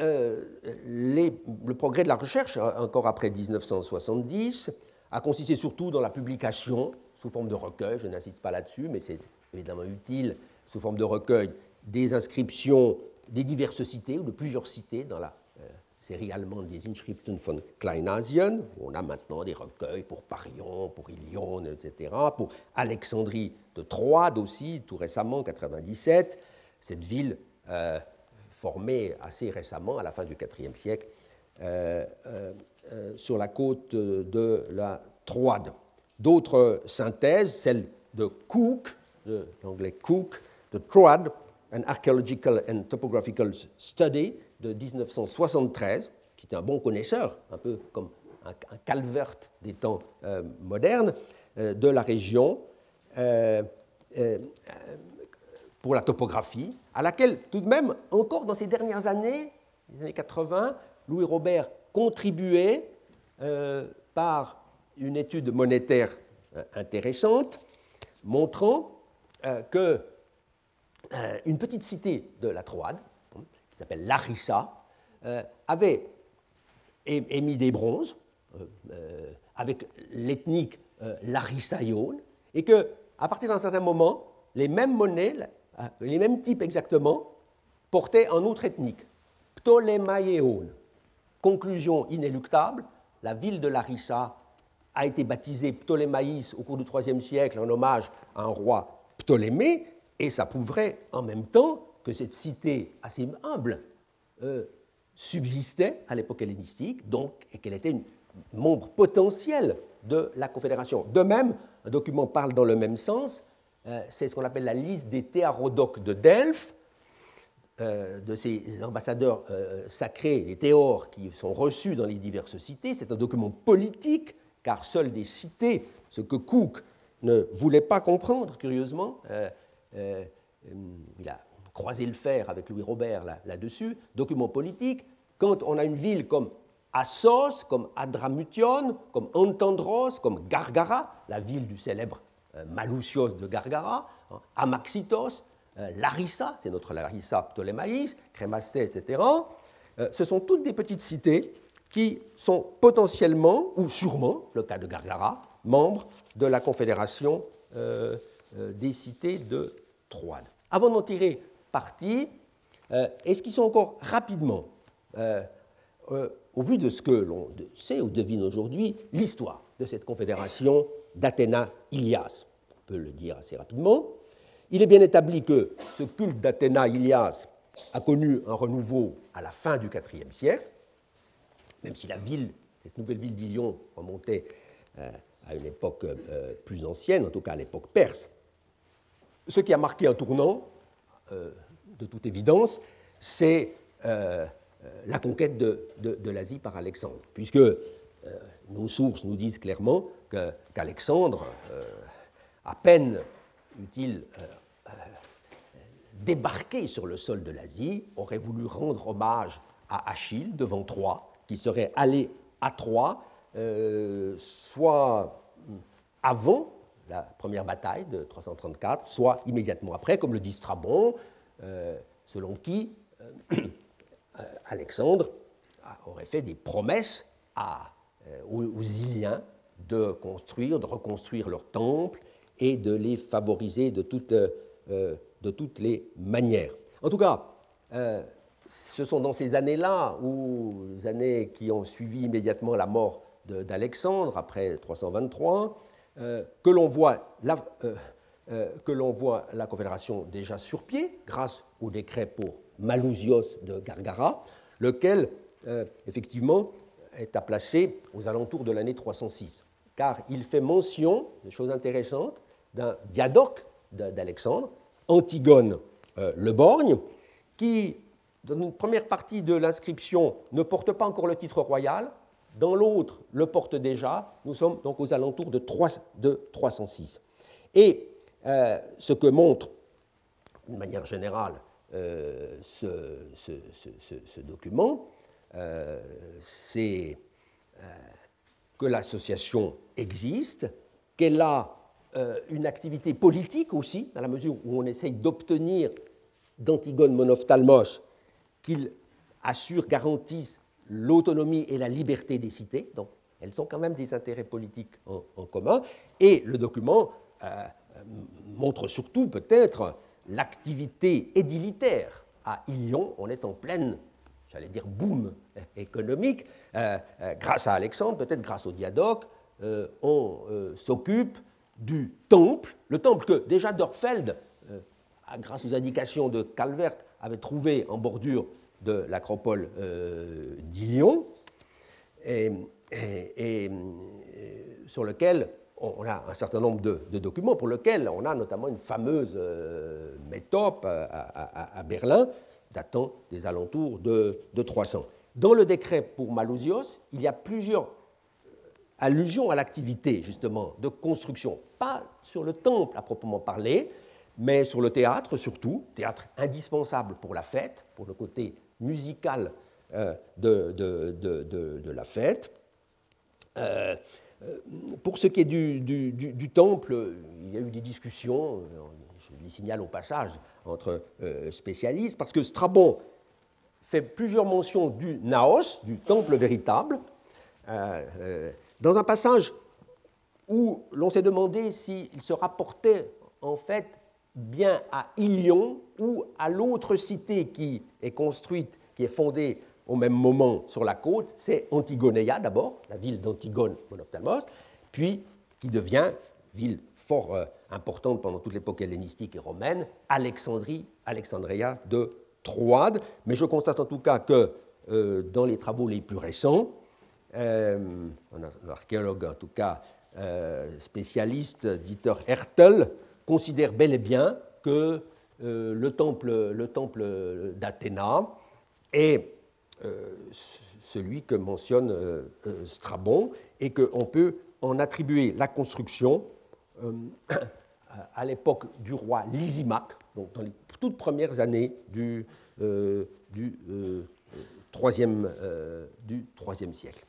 euh, le progrès de la recherche, hein, encore après 1970, a consisté surtout dans la publication sous forme de recueil, je n'insiste pas là-dessus, mais c'est évidemment utile, sous forme de recueil, des inscriptions des diverses cités ou de plusieurs cités dans la euh, série allemande des Inschriften von Kleinasien, où on a maintenant des recueils pour Parion, pour Ilion, etc., pour Alexandrie de Troade aussi, tout récemment, 97, cette ville euh, formé assez récemment, à la fin du IVe siècle, euh, sur la côte de la Troade. D'autres synthèses, celle de Cook, de l'anglais Cook, de Troade, An Archaeological and Topographical Study de 1973, qui était un bon connaisseur, un peu comme un, Calvert des temps modernes, de la région pour la topographie, à laquelle tout de même, encore dans ces dernières années, les années 80, Louis Robert contribuait euh, par une étude monétaire euh, intéressante, montrant euh, une petite cité de la Troade, hein, qui s'appelle Larissa, avait émis des bronzes avec l'ethnique Larissaïone, et que à partir d'un certain moment, les mêmes monnaies, les mêmes types exactement, portaient un autre ethnique, Ptolémaïéone. Conclusion inéluctable, la ville de Larissa a été baptisée Ptolémaïs au cours du IIIe siècle en hommage à un roi Ptolémée, et ça prouverait en même temps que cette cité assez humble euh, subsistait à l'époque hellénistique, donc, et qu'elle était une membre potentiel de la Confédération. De même, un document parle dans le même sens, euh, c'est ce qu'on appelle la liste des théarodoques de Delphes, euh, de ces ambassadeurs sacrés, les théors, qui sont reçus dans les diverses cités. C'est un document politique car seules des cités, ce que Cook ne voulait pas comprendre, curieusement, euh, euh, il a croisé le fer avec Louis Robert là-dessus, document politique, quand on a une ville comme Assos, comme Adramution, comme Antandros, comme Gargara, la ville du célèbre euh, Malousios de Gargara, hein, Amaxitos, Larissa, c'est notre Larissa Ptolémaïs, Crémasté, etc. ce sont toutes des petites cités qui sont potentiellement, ou sûrement, le cas de Gargara, membres de la Confédération euh, euh, des cités de Troade. Avant d'en tirer parti, euh, sont encore rapidement, au vu de ce que l'on sait ou devine aujourd'hui, l'histoire de cette confédération d'Athéna-Ilias On peut le dire assez rapidement. Il est bien établi que ce culte d'Athéna-Ilias a connu un renouveau à la fin du IVe siècle, même si la ville, cette nouvelle ville d'Ilion remontait euh, à une époque euh, plus ancienne, en tout cas à l'époque perse. Ce qui a marqué un tournant, euh, de toute évidence, c'est la conquête de, l'Asie par Alexandre, puisque nos sources nous disent clairement qu'Alexandre, à peine eut-il débarqué sur le sol de l'Asie, aurait voulu rendre hommage à Achille devant Troie, qui serait allé à Troie, euh, soit avant la première bataille de 334, soit immédiatement après, comme le dit Strabon, euh, selon qui euh, Alexandre aurait fait des promesses aux, aux Iliens de construire, de reconstruire leur temple et de les favoriser de toutes, de toutes les manières. En tout cas, ce sont dans ces années-là, ou les années qui ont suivi immédiatement la mort d'Alexandre, après 323, euh, que l'on voit, la, euh, euh, que l'on voit la Confédération déjà sur pied, grâce au décret pour Malousios de Gargara, lequel, effectivement, est à placer aux alentours de l'année 306, car il fait mention, de choses intéressantes, d'un diadoque d'Alexandre, Antigone le Borgne, qui dans une première partie de l'inscription, ne porte pas encore le titre royal, dans l'autre, le porte déjà. Nous sommes donc aux alentours de, 306. Et euh, ce que montre, d'une manière générale, euh, ce, document, euh, c'est que l'association existe, qu'elle a une activité politique aussi, dans la mesure où on essaye d'obtenir d'Antigone Monophthalmos qu'ils assurent, garantissent l'autonomie et la liberté des cités. Donc, elles ont quand même des intérêts politiques en, commun. Et le document euh, euh, montre surtout peut-être l'activité édilitaire à Ilion. On est en pleine, j'allais dire, boom économique. Euh, grâce à Alexandre, peut-être grâce au diadoque, on s'occupe du temple. Le temple que déjà Dorfeld, grâce aux indications de Calvert, avait trouvé en bordure de l'acropole euh, et, et, sur lequel on a un certain nombre de, documents, pour lesquels on a notamment une fameuse euh, métope à, Berlin, datant des alentours de, de, 300. Dans le décret pour Malousios, il y a plusieurs allusions à l'activité, justement, de construction, pas sur le temple à proprement parler, mais sur le théâtre surtout, théâtre indispensable pour la fête, pour le côté musical euh, de, de, la fête. Euh, euh, pour ce qui est du, du, temple, il y a eu des discussions, je les signale au passage, entre spécialistes, parce que Strabon fait plusieurs mentions du naos, du temple véritable, dans un passage où l'on s'est demandé s'il se rapportait en fait bien à Ilion ou à l'autre cité qui est construite, qui est fondée au même moment sur la côte, c'est Antigonéa d'abord, la ville d'Antigone monophthalmos, puis qui devient ville fort euh, importante pendant toute l'époque hellénistique et romaine, Alexandrie, Alexandria de Troade. Mais je constate en tout cas que euh, dans les travaux les plus récents, euh, un archéologue en tout cas spécialiste, Dieter Hertel, considère bel et bien que le temple, le temple d'Athéna est celui que mentionne Strabon et qu'on peut en attribuer la construction euh, à l'époque du roi Lysimaque, donc dans les toutes premières années du, euh, du, euh, troisième, du siècle.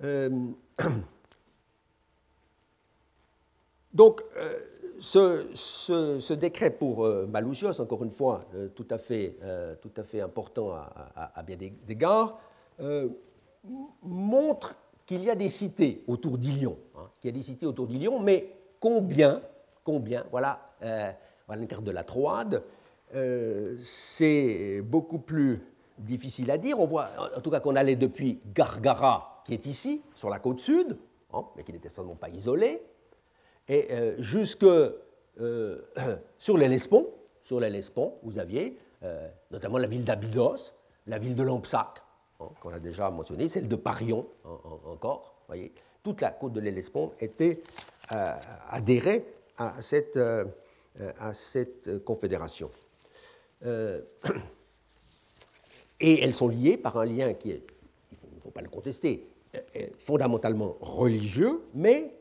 donc, ce, ce, décret pour Malouchios, encore une fois, tout, à fait, tout à fait important à, bien des égards, montre qu'il y a des cités autour d'Ilion, hein, y a des cités autour d'Ilion, mais combien, combien, voilà, euh, une carte de la Troade, euh, c'est beaucoup plus difficile à dire. On voit, en tout cas, qu'on allait depuis Gargara, qui est ici, sur la côte sud, hein, mais qui n'était certainement pas isolé, et euh, jusque sur l'Hellespont, sur l'Hellespont, vous aviez notamment la ville d'Abydos, la ville de Lampsac, Hein, qu'on a déjà mentionné, celle de Parion encore. Voyez, toute la côte de l'Hellespont était euh, adhérée à cette, euh, à cette confédération. Euh, et elles sont liées par un lien qui est, il ne faut, pas le contester, fondamentalement religieux, mais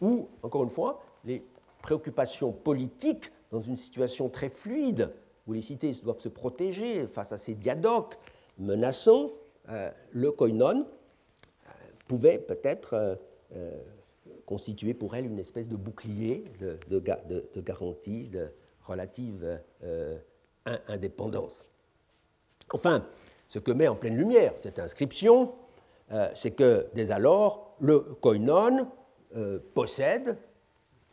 où, encore une fois, les préoccupations politiques, dans une situation très fluide, où les cités doivent se protéger face à ces diadoques, menaçant, euh, le koinon euh, pouvait peut-être euh, constituer pour elle une espèce de bouclier de, de, garantie de relative indépendance. Enfin, ce que met en pleine lumière cette inscription, c'est que dès alors, le koinon possède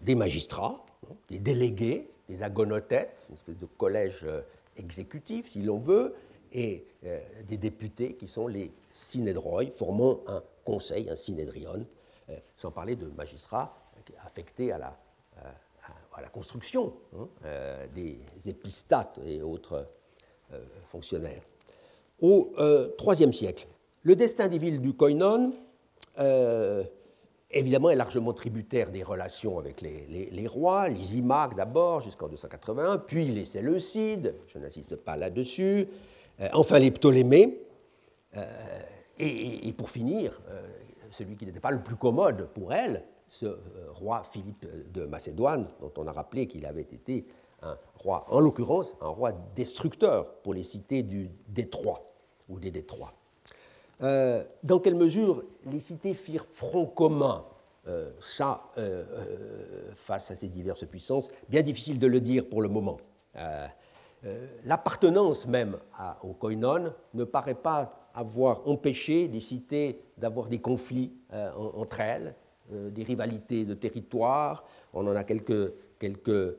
des magistrats, des délégués, des agonothètes, une espèce de collège exécutif, si l'on veut, et euh, des députés qui sont les synédroi, formant un conseil, un synédrion, euh, sans parler de magistrats affectés à la, euh, à la construction hein, des épistates et autres fonctionnaires. Au IIIe siècle, le destin des villes du Koinon, évidemment, est largement tributaire des relations avec les, rois, les Imacs d'abord, jusqu'en 281, puis les Séleucides, je n'insiste pas là-dessus, euh, enfin les Ptolémées, euh, et, pour finir, euh, celui qui n'était pas le plus commode pour elle, ce roi Philippe de Macédoine, dont on a rappelé qu'il avait été un roi, en l'occurrence, un roi destructeur pour les cités du Détroit ou des Détroits. Dans quelle mesure les cités firent front commun ça, face à ces diverses puissances Bien difficile de le dire pour le moment. Euh, l'appartenance même au koinon ne paraît pas avoir empêché les cités d'avoir des conflits euh, entre elles, euh, des rivalités de territoire, on en a quelques, quelques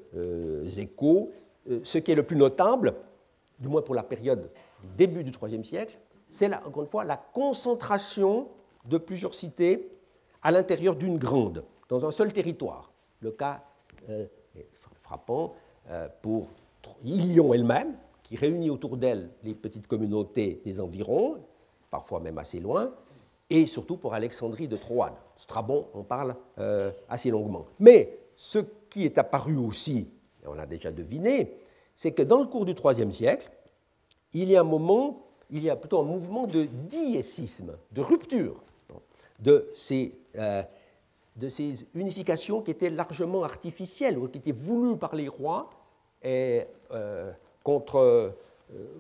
échos. ce qui est le plus notable, du moins pour la période du début du IIIe siècle, c'est encore une fois la concentration de plusieurs cités à l'intérieur d'une grande, dans un seul territoire. Le cas est frappant pour Ilion elle-même, qui réunit autour d'elle les petites communautés des environs, parfois même assez loin, et surtout pour Alexandrie de Troade. Strabon en parle euh, assez longuement. Mais ce qui est apparu aussi, et on l'a déjà deviné, c'est que dans le cours du IIIe siècle, il y a un moment, il y a plutôt un mouvement de diésisme, de rupture de ces, euh, de ces unifications qui étaient largement artificielles ou qui étaient voulues par les rois et euh, contre, euh,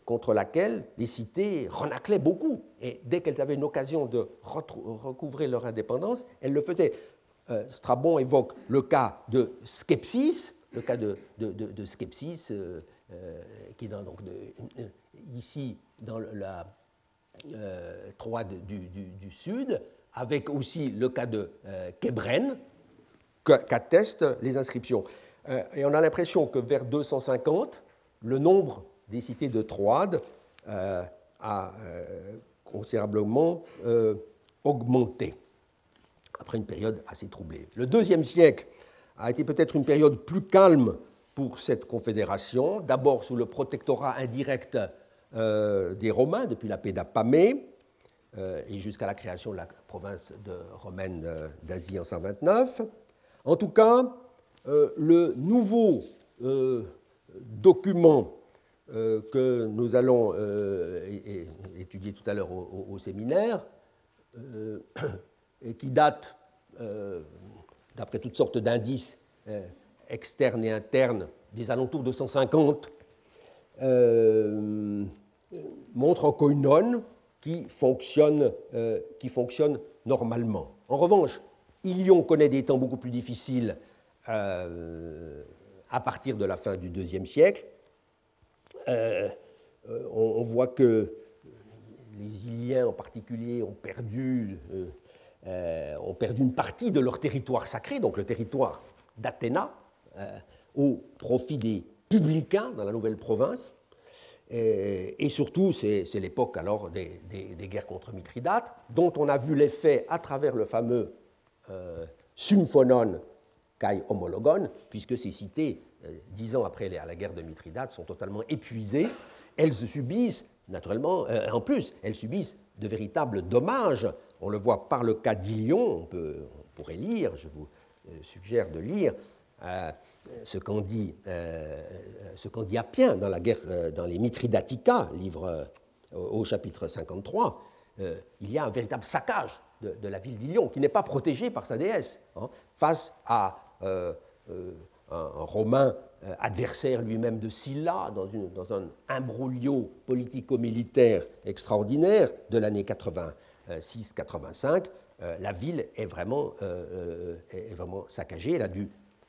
contre laquelle les cités renaclaient beaucoup. Et dès qu'elles avaient une occasion de recouvrer leur indépendance, elles le faisaient. Strabon évoque le cas de Skepsis, le cas de, de, de, Skepsis, qui est donc ici dans la Troade du, Sud, avec aussi le cas de Kebren, qu'attestent les inscriptions. et on a l'impression que vers 250, le nombre des cités de Troade a considérablement augmenté après une période assez troublée. Le deuxième siècle a été peut-être une période plus calme pour cette confédération, d'abord sous le protectorat indirect euh, des Romains depuis la paix d'Apamée euh, et jusqu'à la création de la province romaine d'Asie en 129. En tout cas, euh, le nouveau document que nous allons étudier tout à l'heure au, séminaire et qui date, euh, d'après toutes sortes d'indices euh, externes et internes, des alentours de 150, euh, montre un koinon qui fonctionne, qui fonctionne normalement. En revanche, Ilion connaît des temps beaucoup plus difficiles à partir de la fin du IIe siècle. on, voit que les Iliens en particulier ont perdu euh, ont perdu une partie de leur territoire sacré, donc le territoire d'Athéna, euh, au profit des publicains dans la nouvelle province. Et, surtout, c'est l'époque alors des, guerres contre Mithridate, dont on a vu l'effet à travers le fameux euh, Symphonon kai homologon, puisque ces cités, dix ans après la guerre de Mithridate, sont totalement épuisées. Elles subissent, naturellement, en plus, elles subissent de véritables dommages on le voit par le cas d'Ilion, on, pourrait lire, je vous euh, suggère de lire euh, ce qu'en dit, euh, ce dit Appien dans, la guerre, dans les Mithridatica, livre au chapitre 53. il y a un véritable saccage de, la ville d'Ilion, qui n'est pas protégée par sa déesse, hein, face à un, Romain adversaire lui-même de Sylla, dans, un imbroglio politico-militaire extraordinaire de l'année 80. 685, euh, la ville est vraiment, euh, euh, est vraiment saccagée. Elle a dû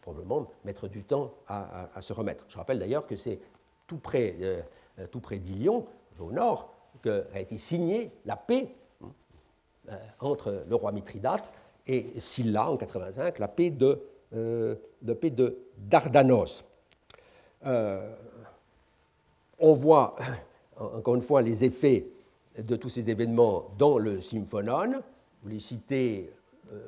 probablement mettre du temps à, se remettre. Je rappelle d'ailleurs que c'est tout près, tout près d'Ilion, au nord, qu'a été signée la paix entre le roi Mithridate et Sylla en 85, la paix de, Dardanos. on voit encore une fois les effets de tous ces événements dans le Symphonon, où les cités euh,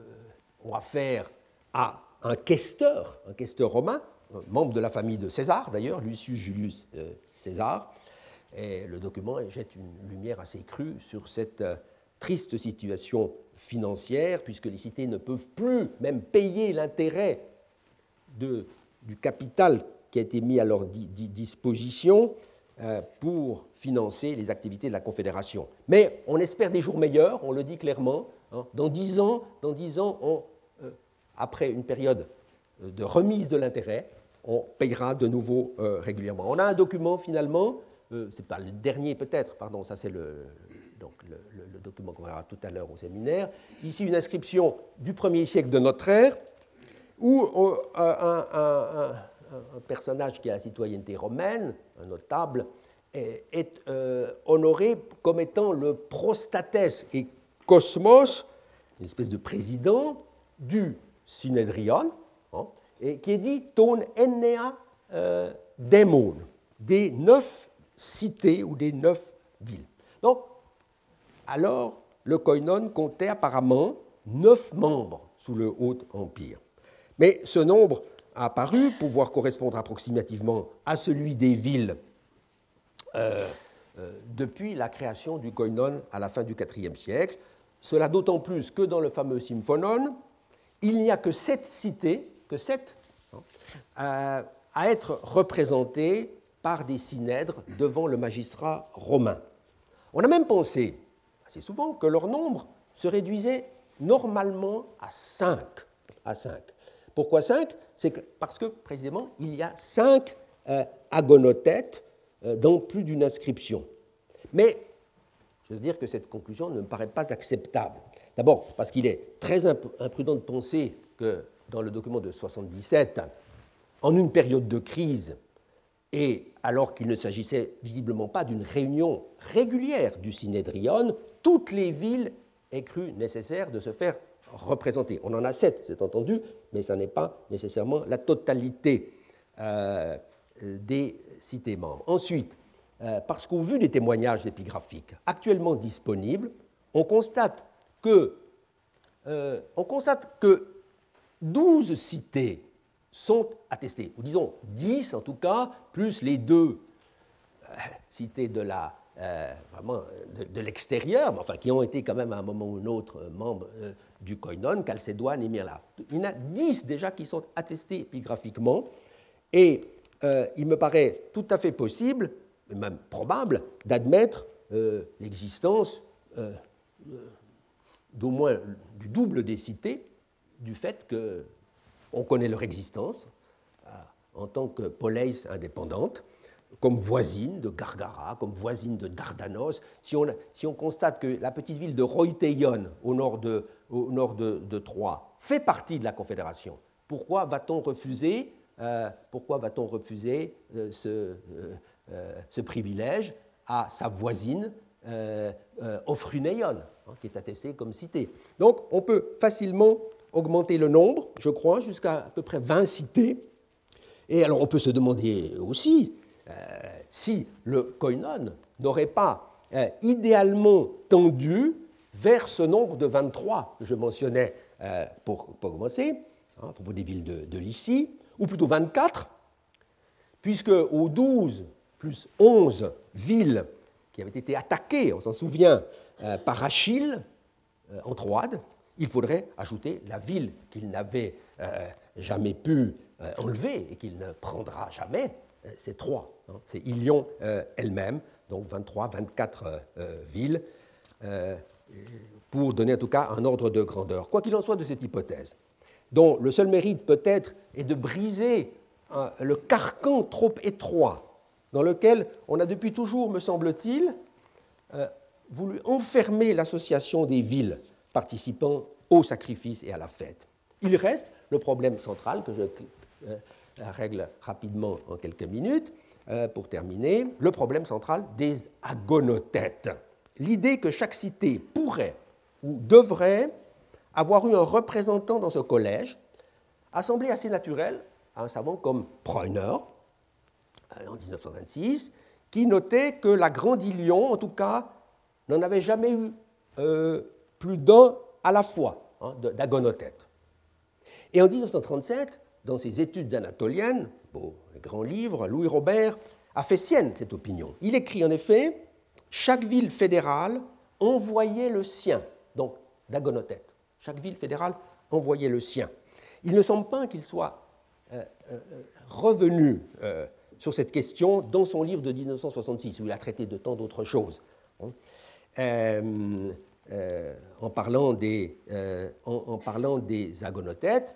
ont affaire à un questeur, un questeur romain, membre de la famille de César d'ailleurs, Lucius Julius euh, César. Et le document jette une lumière assez crue sur cette euh, triste situation financière, puisque les cités ne peuvent plus même payer l'intérêt du capital qui a été mis à leur disposition. Euh, pour financer les activités de la Confédération. Mais on espère des jours meilleurs, on le dit clairement. Hein. Dans dix ans, ans euh, après une période euh, de remise de l'intérêt, on payera de nouveau régulièrement. On a un document finalement, c'est pas le dernier peut-être, pardon, ça c'est le, donc le, document qu'on verra tout à l'heure au séminaire. Ici une inscription du premier siècle de notre ère, où un un personnage qui a la citoyenneté romaine, un notable, est, euh, honoré comme étant le prostates et cosmos, une espèce de président du Synedrion, hein, et qui est dit ton ennea euh, démon, des neuf cités ou des neuf villes. Donc, alors, le koinon comptait apparemment neuf membres sous le Haut Empire. Mais ce nombre a apparu pouvoir correspondre approximativement à celui des villes euh, euh, depuis la création du koinon à la fin du IVe siècle. Cela d'autant plus que dans le fameux symphonon, il n'y a que sept cités, que sept, euh, à être représentées par des synèdres devant le magistrat romain. On a même pensé, assez souvent, que leur nombre se réduisait normalement à cinq. À cinq. Pourquoi cinq? C'est parce que précisément, il y a cinq euh, agonothètes euh, dans plus d'une inscription. Mais je veux dire que cette conclusion ne me paraît pas acceptable. D'abord, parce qu'il est très imprudent de penser que dans le document de 77, en une période de crise et alors qu'il ne s'agissait visiblement pas d'une réunion régulière du Synédrion, toutes les villes aient cru nécessaire de se faire représenter. On en a sept, c'est entendu, mais ça n'est pas nécessairement la totalité euh, des cités membres. Ensuite, euh, parce qu'au vu des témoignages épigraphiques actuellement disponibles, on constate que, euh, on constate que 12 cités sont attestées, ou disons 10 en tout cas, plus les deux cités de la euh, vraiment l'extérieur, enfin qui ont été quand même à un moment ou un autre euh, membres euh, du Koinon, Chalcédoine et Myrla. Il y en a dix déjà qui sont attestés épigraphiquement, et il me paraît tout à fait possible, même probable, d'admettre l'existence d'au moins du double des cités, du fait qu'on connaît leur existence en tant que poleis indépendante, comme voisine de Gargara, comme voisine de Dardanos. Si on, constate que la petite ville de Roiteion, au nord de, au Troie, fait partie de la Confédération, pourquoi va-t-on refuser, euh, pourquoi refuser euh, ce, euh, ce, privilège à sa voisine Ophruneion, hein, qui est attestée comme cité Donc on peut facilement augmenter le nombre, je crois, jusqu'à à peu près 20 cités. Et alors on peut se demander aussi, euh, si le koinon n'aurait pas euh, idéalement tendu vers ce nombre de 23 que je mentionnais euh, pour, commencer, hein, à propos des villes de, de Lycie, ou plutôt 24, puisque aux 12 plus 11 villes qui avaient été attaquées, on s'en souvient, par Achille en Troade, il faudrait ajouter la ville qu'il n'avait jamais pu enlever et qu'il ne prendra jamais, c'est trois. Hein. C'est Ilion euh, elle-même, donc 23, 24 euh, euh, villes, pour donner en tout cas un ordre de grandeur. Quoi qu'il en soit de cette hypothèse, dont le seul mérite peut-être est de briser le carcan trop étroit dans lequel on a depuis toujours, me semble-t-il, voulu enfermer l'association des villes participant au sacrifice et à la fête. Il reste le problème central que je règle rapidement en quelques minutes, euh, pour terminer, le problème central des agonothètes. L'idée que chaque cité pourrait ou devrait avoir eu un représentant dans ce collège a semblé assez naturelle à un savant comme Preuner, euh, en 1926, qui notait que la Grande Ilion, en tout cas, n'en avait jamais eu euh, plus d'un à la fois hein. Et en 1937, dans ses études anatoliennes, beau grand livre, Louis Robert a fait sienne cette opinion. Il écrit en effet Chaque ville fédérale envoyait le sien, donc d'Agonothète. Chaque ville fédérale envoyait le sien. Il ne semble pas qu'il soit euh, euh, revenu sur cette question dans son livre de 1966, où il a traité de tant d'autres choses. Hein. en, parlant des, en, en, parlant des agonothètes,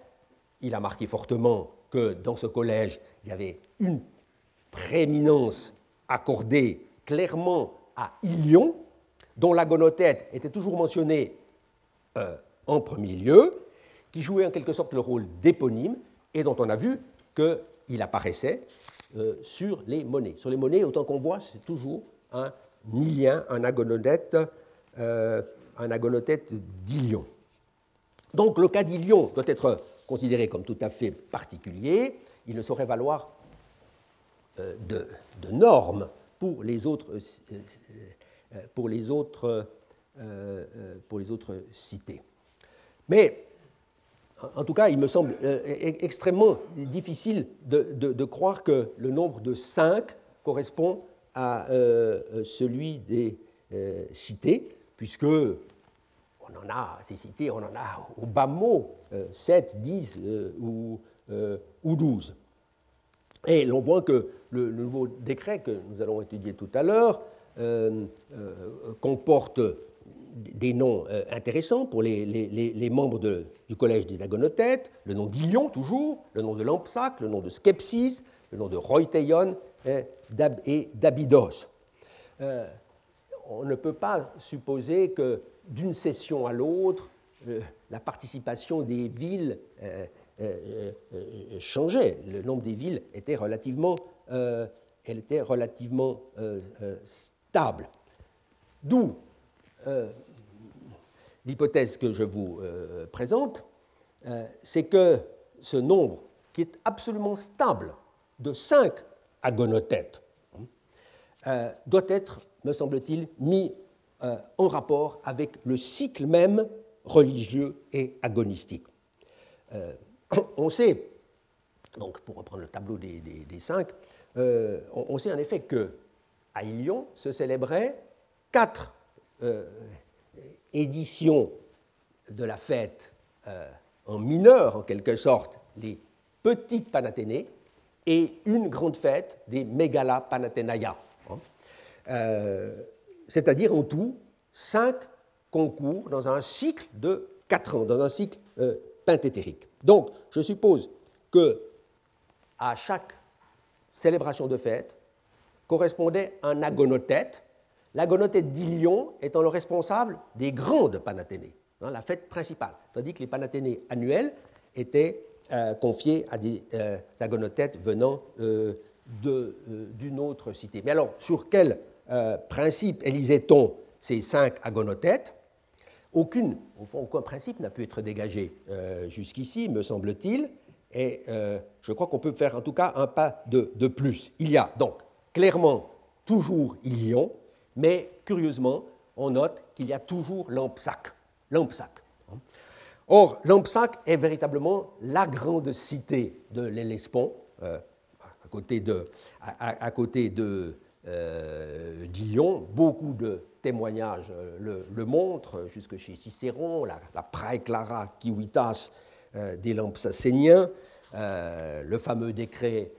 il a marqué fortement que dans ce collège, il y avait une prééminence accordée clairement à Ilion, dont la gonothète était toujours mentionnée euh, en premier lieu, qui jouait en quelque sorte le rôle d'éponyme et dont on a vu qu'il apparaissait euh, sur les monnaies. Sur les monnaies, autant qu'on voit, c'est toujours un Nilien, un agonothète, euh, un agonothète d'Ilion. Donc le cas d'Ilion doit être considéré comme tout à fait particulier, il ne saurait valoir euh, de, normes pour les autres, euh, euh, cités. Mais en tout cas, il me semble extrêmement difficile de, croire que le nombre de 5 correspond à celui des cités, puisque on en a, ces cités, on en a au bas mot 7, 10 ou, euh, ou 12. Et l'on voit que le, nouveau décret que nous allons étudier tout à l'heure euh, euh, comporte des noms intéressants pour les, membres du collège des Dagonothètes, le nom d'Ilion toujours, le nom de Lampsac, le nom de Skepsis, le nom de Roiteion et d'Abydos. on ne peut pas supposer que d'une session à l'autre, euh, la participation des villes euh, changeait. Le nombre des villes était relativement, elle était relativement stable. D'où l'hypothèse que je vous présente, c'est que ce nombre, qui est absolument stable, de 5 agonotètes, doit être, me semble-t-il, mis euh, en rapport avec le cycle même religieux et agonistique. Euh, on sait, donc pour reprendre le tableau des, cinq, euh, on, sait en effet que à Ilion se célébraient quatre éditions de la fête en mineur, en quelque sorte, les petites Panathénées, et une grande fête des Megala Panathénaïa. Hein c'est-à-dire en tout cinq concours dans un cycle de quatre ans, dans un cycle euh. Donc, je suppose que à chaque célébration de fête correspondait un agonothète, l'agonothète d'Ilion étant le responsable des grandes panathénées, hein, la fête principale, tandis que les panathénées annuelles étaient euh, confiées à des euh, agonothètes venant d'une autre cité. Mais alors, sur quel euh, principe élisait-on ces cinq agonothètes? Aucune, au fond, aucun principe n'a pu être dégagé euh, jusqu'ici, me semble-t-il, et euh, je crois qu'on peut faire en tout cas un pas de, plus. Il y a donc clairement toujours Ilion, mais curieusement, on note qu'il y a toujours. Lampsac. Or, Lampsac est véritablement la grande cité de l'Hellespont, à côté de, à euh. Beaucoup de témoignages euh, le, montrent, jusque chez Cicéron, la, la praeclara civitas euh, des Lampsacéniens, le fameux décret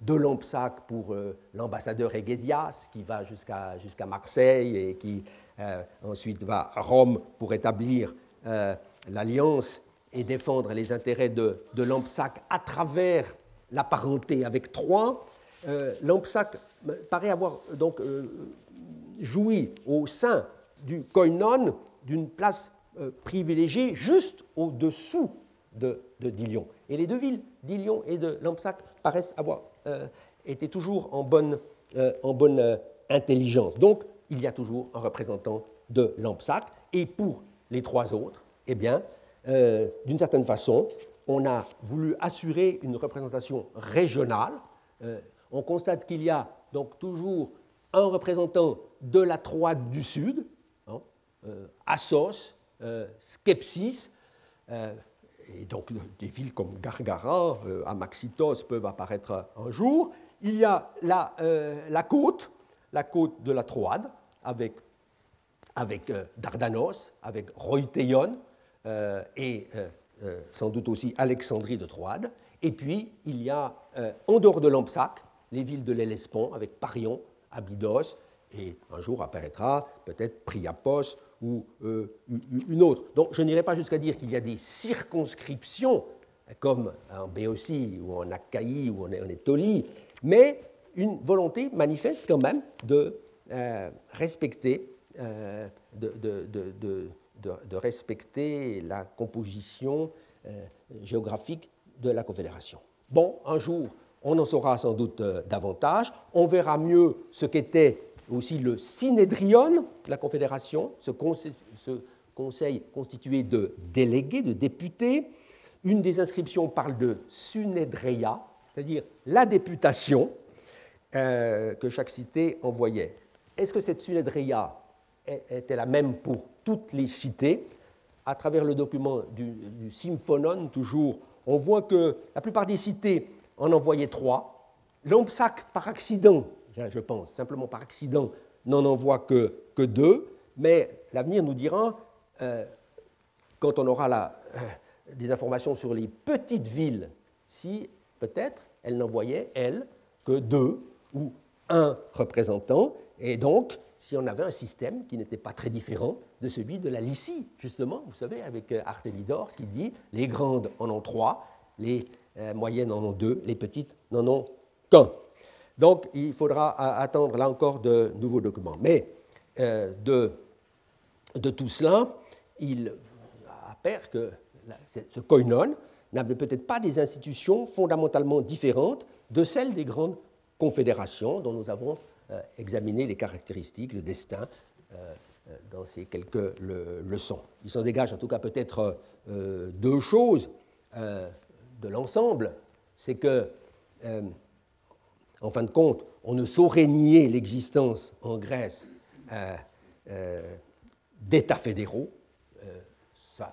de Lampsac pour l'ambassadeur Egésias, qui va jusqu'à jusqu'à Marseille et qui ensuite va à Rome pour établir l'alliance et défendre les intérêts de, de Lampsac à travers la parenté avec Troyes. Euh, Lampsac paraît avoir donc euh, joui au sein du koinon d'une place euh, privilégiée juste au-dessous de, Dilion. Et les deux villes, Dilion et de Lampsac, paraissent avoir été toujours en bonne, en bonne intelligence. Donc, il y a toujours un représentant de Lampsac. Et pour les trois autres, eh bien, d'une certaine façon, on a voulu assurer une représentation régionale on constate qu'il y a donc toujours un représentant de la Troade du Sud, hein, euh, Assos, euh, Skepsis, euh, et donc des villes comme Gargara, Amaxitos peuvent apparaître un jour. Il y a la, la côte, la côte de la Troade, avec, avec Dardanos, avec Roiteion, et sans doute aussi Alexandrie de Troade. Et puis, il y a, en dehors de Lampsac, les villes de l'Hellespont avec Parion, Abydos, et un jour apparaîtra peut-être Priapos ou euh, une autre. Donc je n'irai pas jusqu'à dire qu'il y a des circonscriptions, comme en Béotie ou en Achaïe ou en Étolie, mais une volonté manifeste quand même de euh, respecter, euh, de, respecter la composition géographique de la Confédération. Bon, un jour, on en saura sans doute euh, davantage. On verra mieux ce qu'était aussi le Synédrion, la Confédération, ce conseil, constitué de délégués, de députés. Une des inscriptions parle de Sunédreia, c'est-à-dire la députation euh, que chaque cité envoyait. Est-ce que cette Sunédreia était la même pour toutes les cités. À travers le document du, Symphonon, toujours, on voit que la plupart des cités en envoyait trois. Lampsac, par accident, je pense, simplement par accident, n'en envoie que, que deux, mais l'avenir nous dira, euh, quand on aura la, euh, des informations sur les petites villes, si peut-être elle n'envoyait, elle, que deux ou un représentant, et donc si on avait un système qui n'était pas très différent de celui de la Lycie, justement, vous savez, avec euh, Artémidor qui dit les grandes en ont trois, les euh, moyennes en ont deux, les petites n'en ont qu'un. Donc il faudra attendre là encore de nouveaux documents. Mais euh, de, tout cela, il apparaît que ce koinon n'avait peut-être pas des institutions fondamentalement différentes de celles des grandes confédérations dont nous avons euh, examiné les caractéristiques, le destin euh, dans ces quelques leçons. Il s'en dégage en tout cas peut-être deux choses de l'ensemble. C'est que, en fin de compte, on ne saurait nier l'existence en Grèce d'États fédéraux,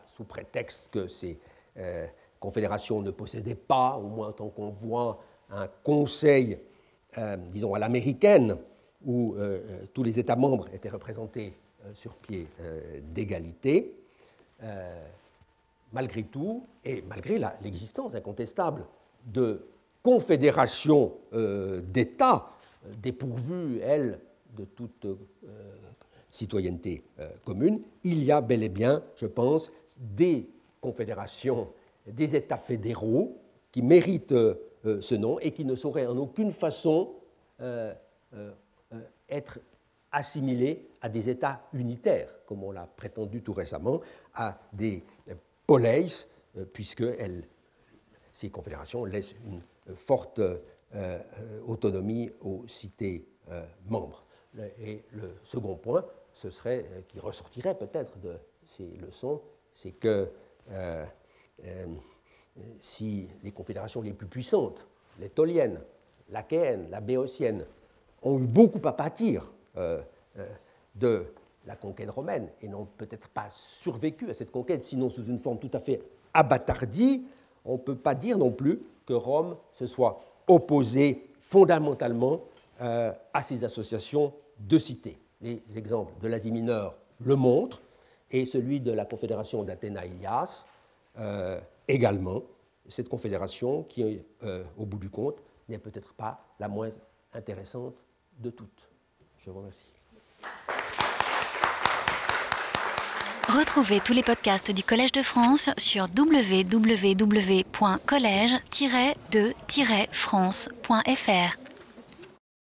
sous prétexte que ces euh, confédérations ne possédaient pas, au moins tant qu'on voit un conseil, euh, disons, à l'américaine, où euh, tous les États membres étaient représentés sur pied d'égalité. malgré tout, et malgré l'existence incontestable de confédérations d'États dépourvues, elles, de toute citoyenneté euh, commune, il y a bel et bien, je pense, des confédérations, des États fédéraux qui méritent euh, ce nom et qui ne sauraient en aucune façon euh, être assimilés à des États unitaires, comme on l'a prétendu tout récemment, à des poleis, puisque ces confédérations laissent une forte autonomie aux cités membres. Et le second point, ce serait, euh, qui ressortirait peut-être de ces leçons, c'est que euh, euh, si les confédérations les plus puissantes, les toliennes, l'Achéenne, la béotienne, ont eu beaucoup à pâtir de la conquête romaine et n'ont peut-être pas survécu à cette conquête, sinon sous une forme tout à fait abattardie, on ne peut pas dire non plus que Rome se soit opposée fondamentalement à ces associations de cités. Les exemples de l'Asie mineure le montrent, et celui de la confédération d'Athéna-Ilias euh, également. Cette confédération qui, euh, au bout du compte, n'est peut-être pas la moins intéressante de toutes. Je vous remercie. Retrouvez tous les podcasts du Collège de France sur www.collège-de-france.fr.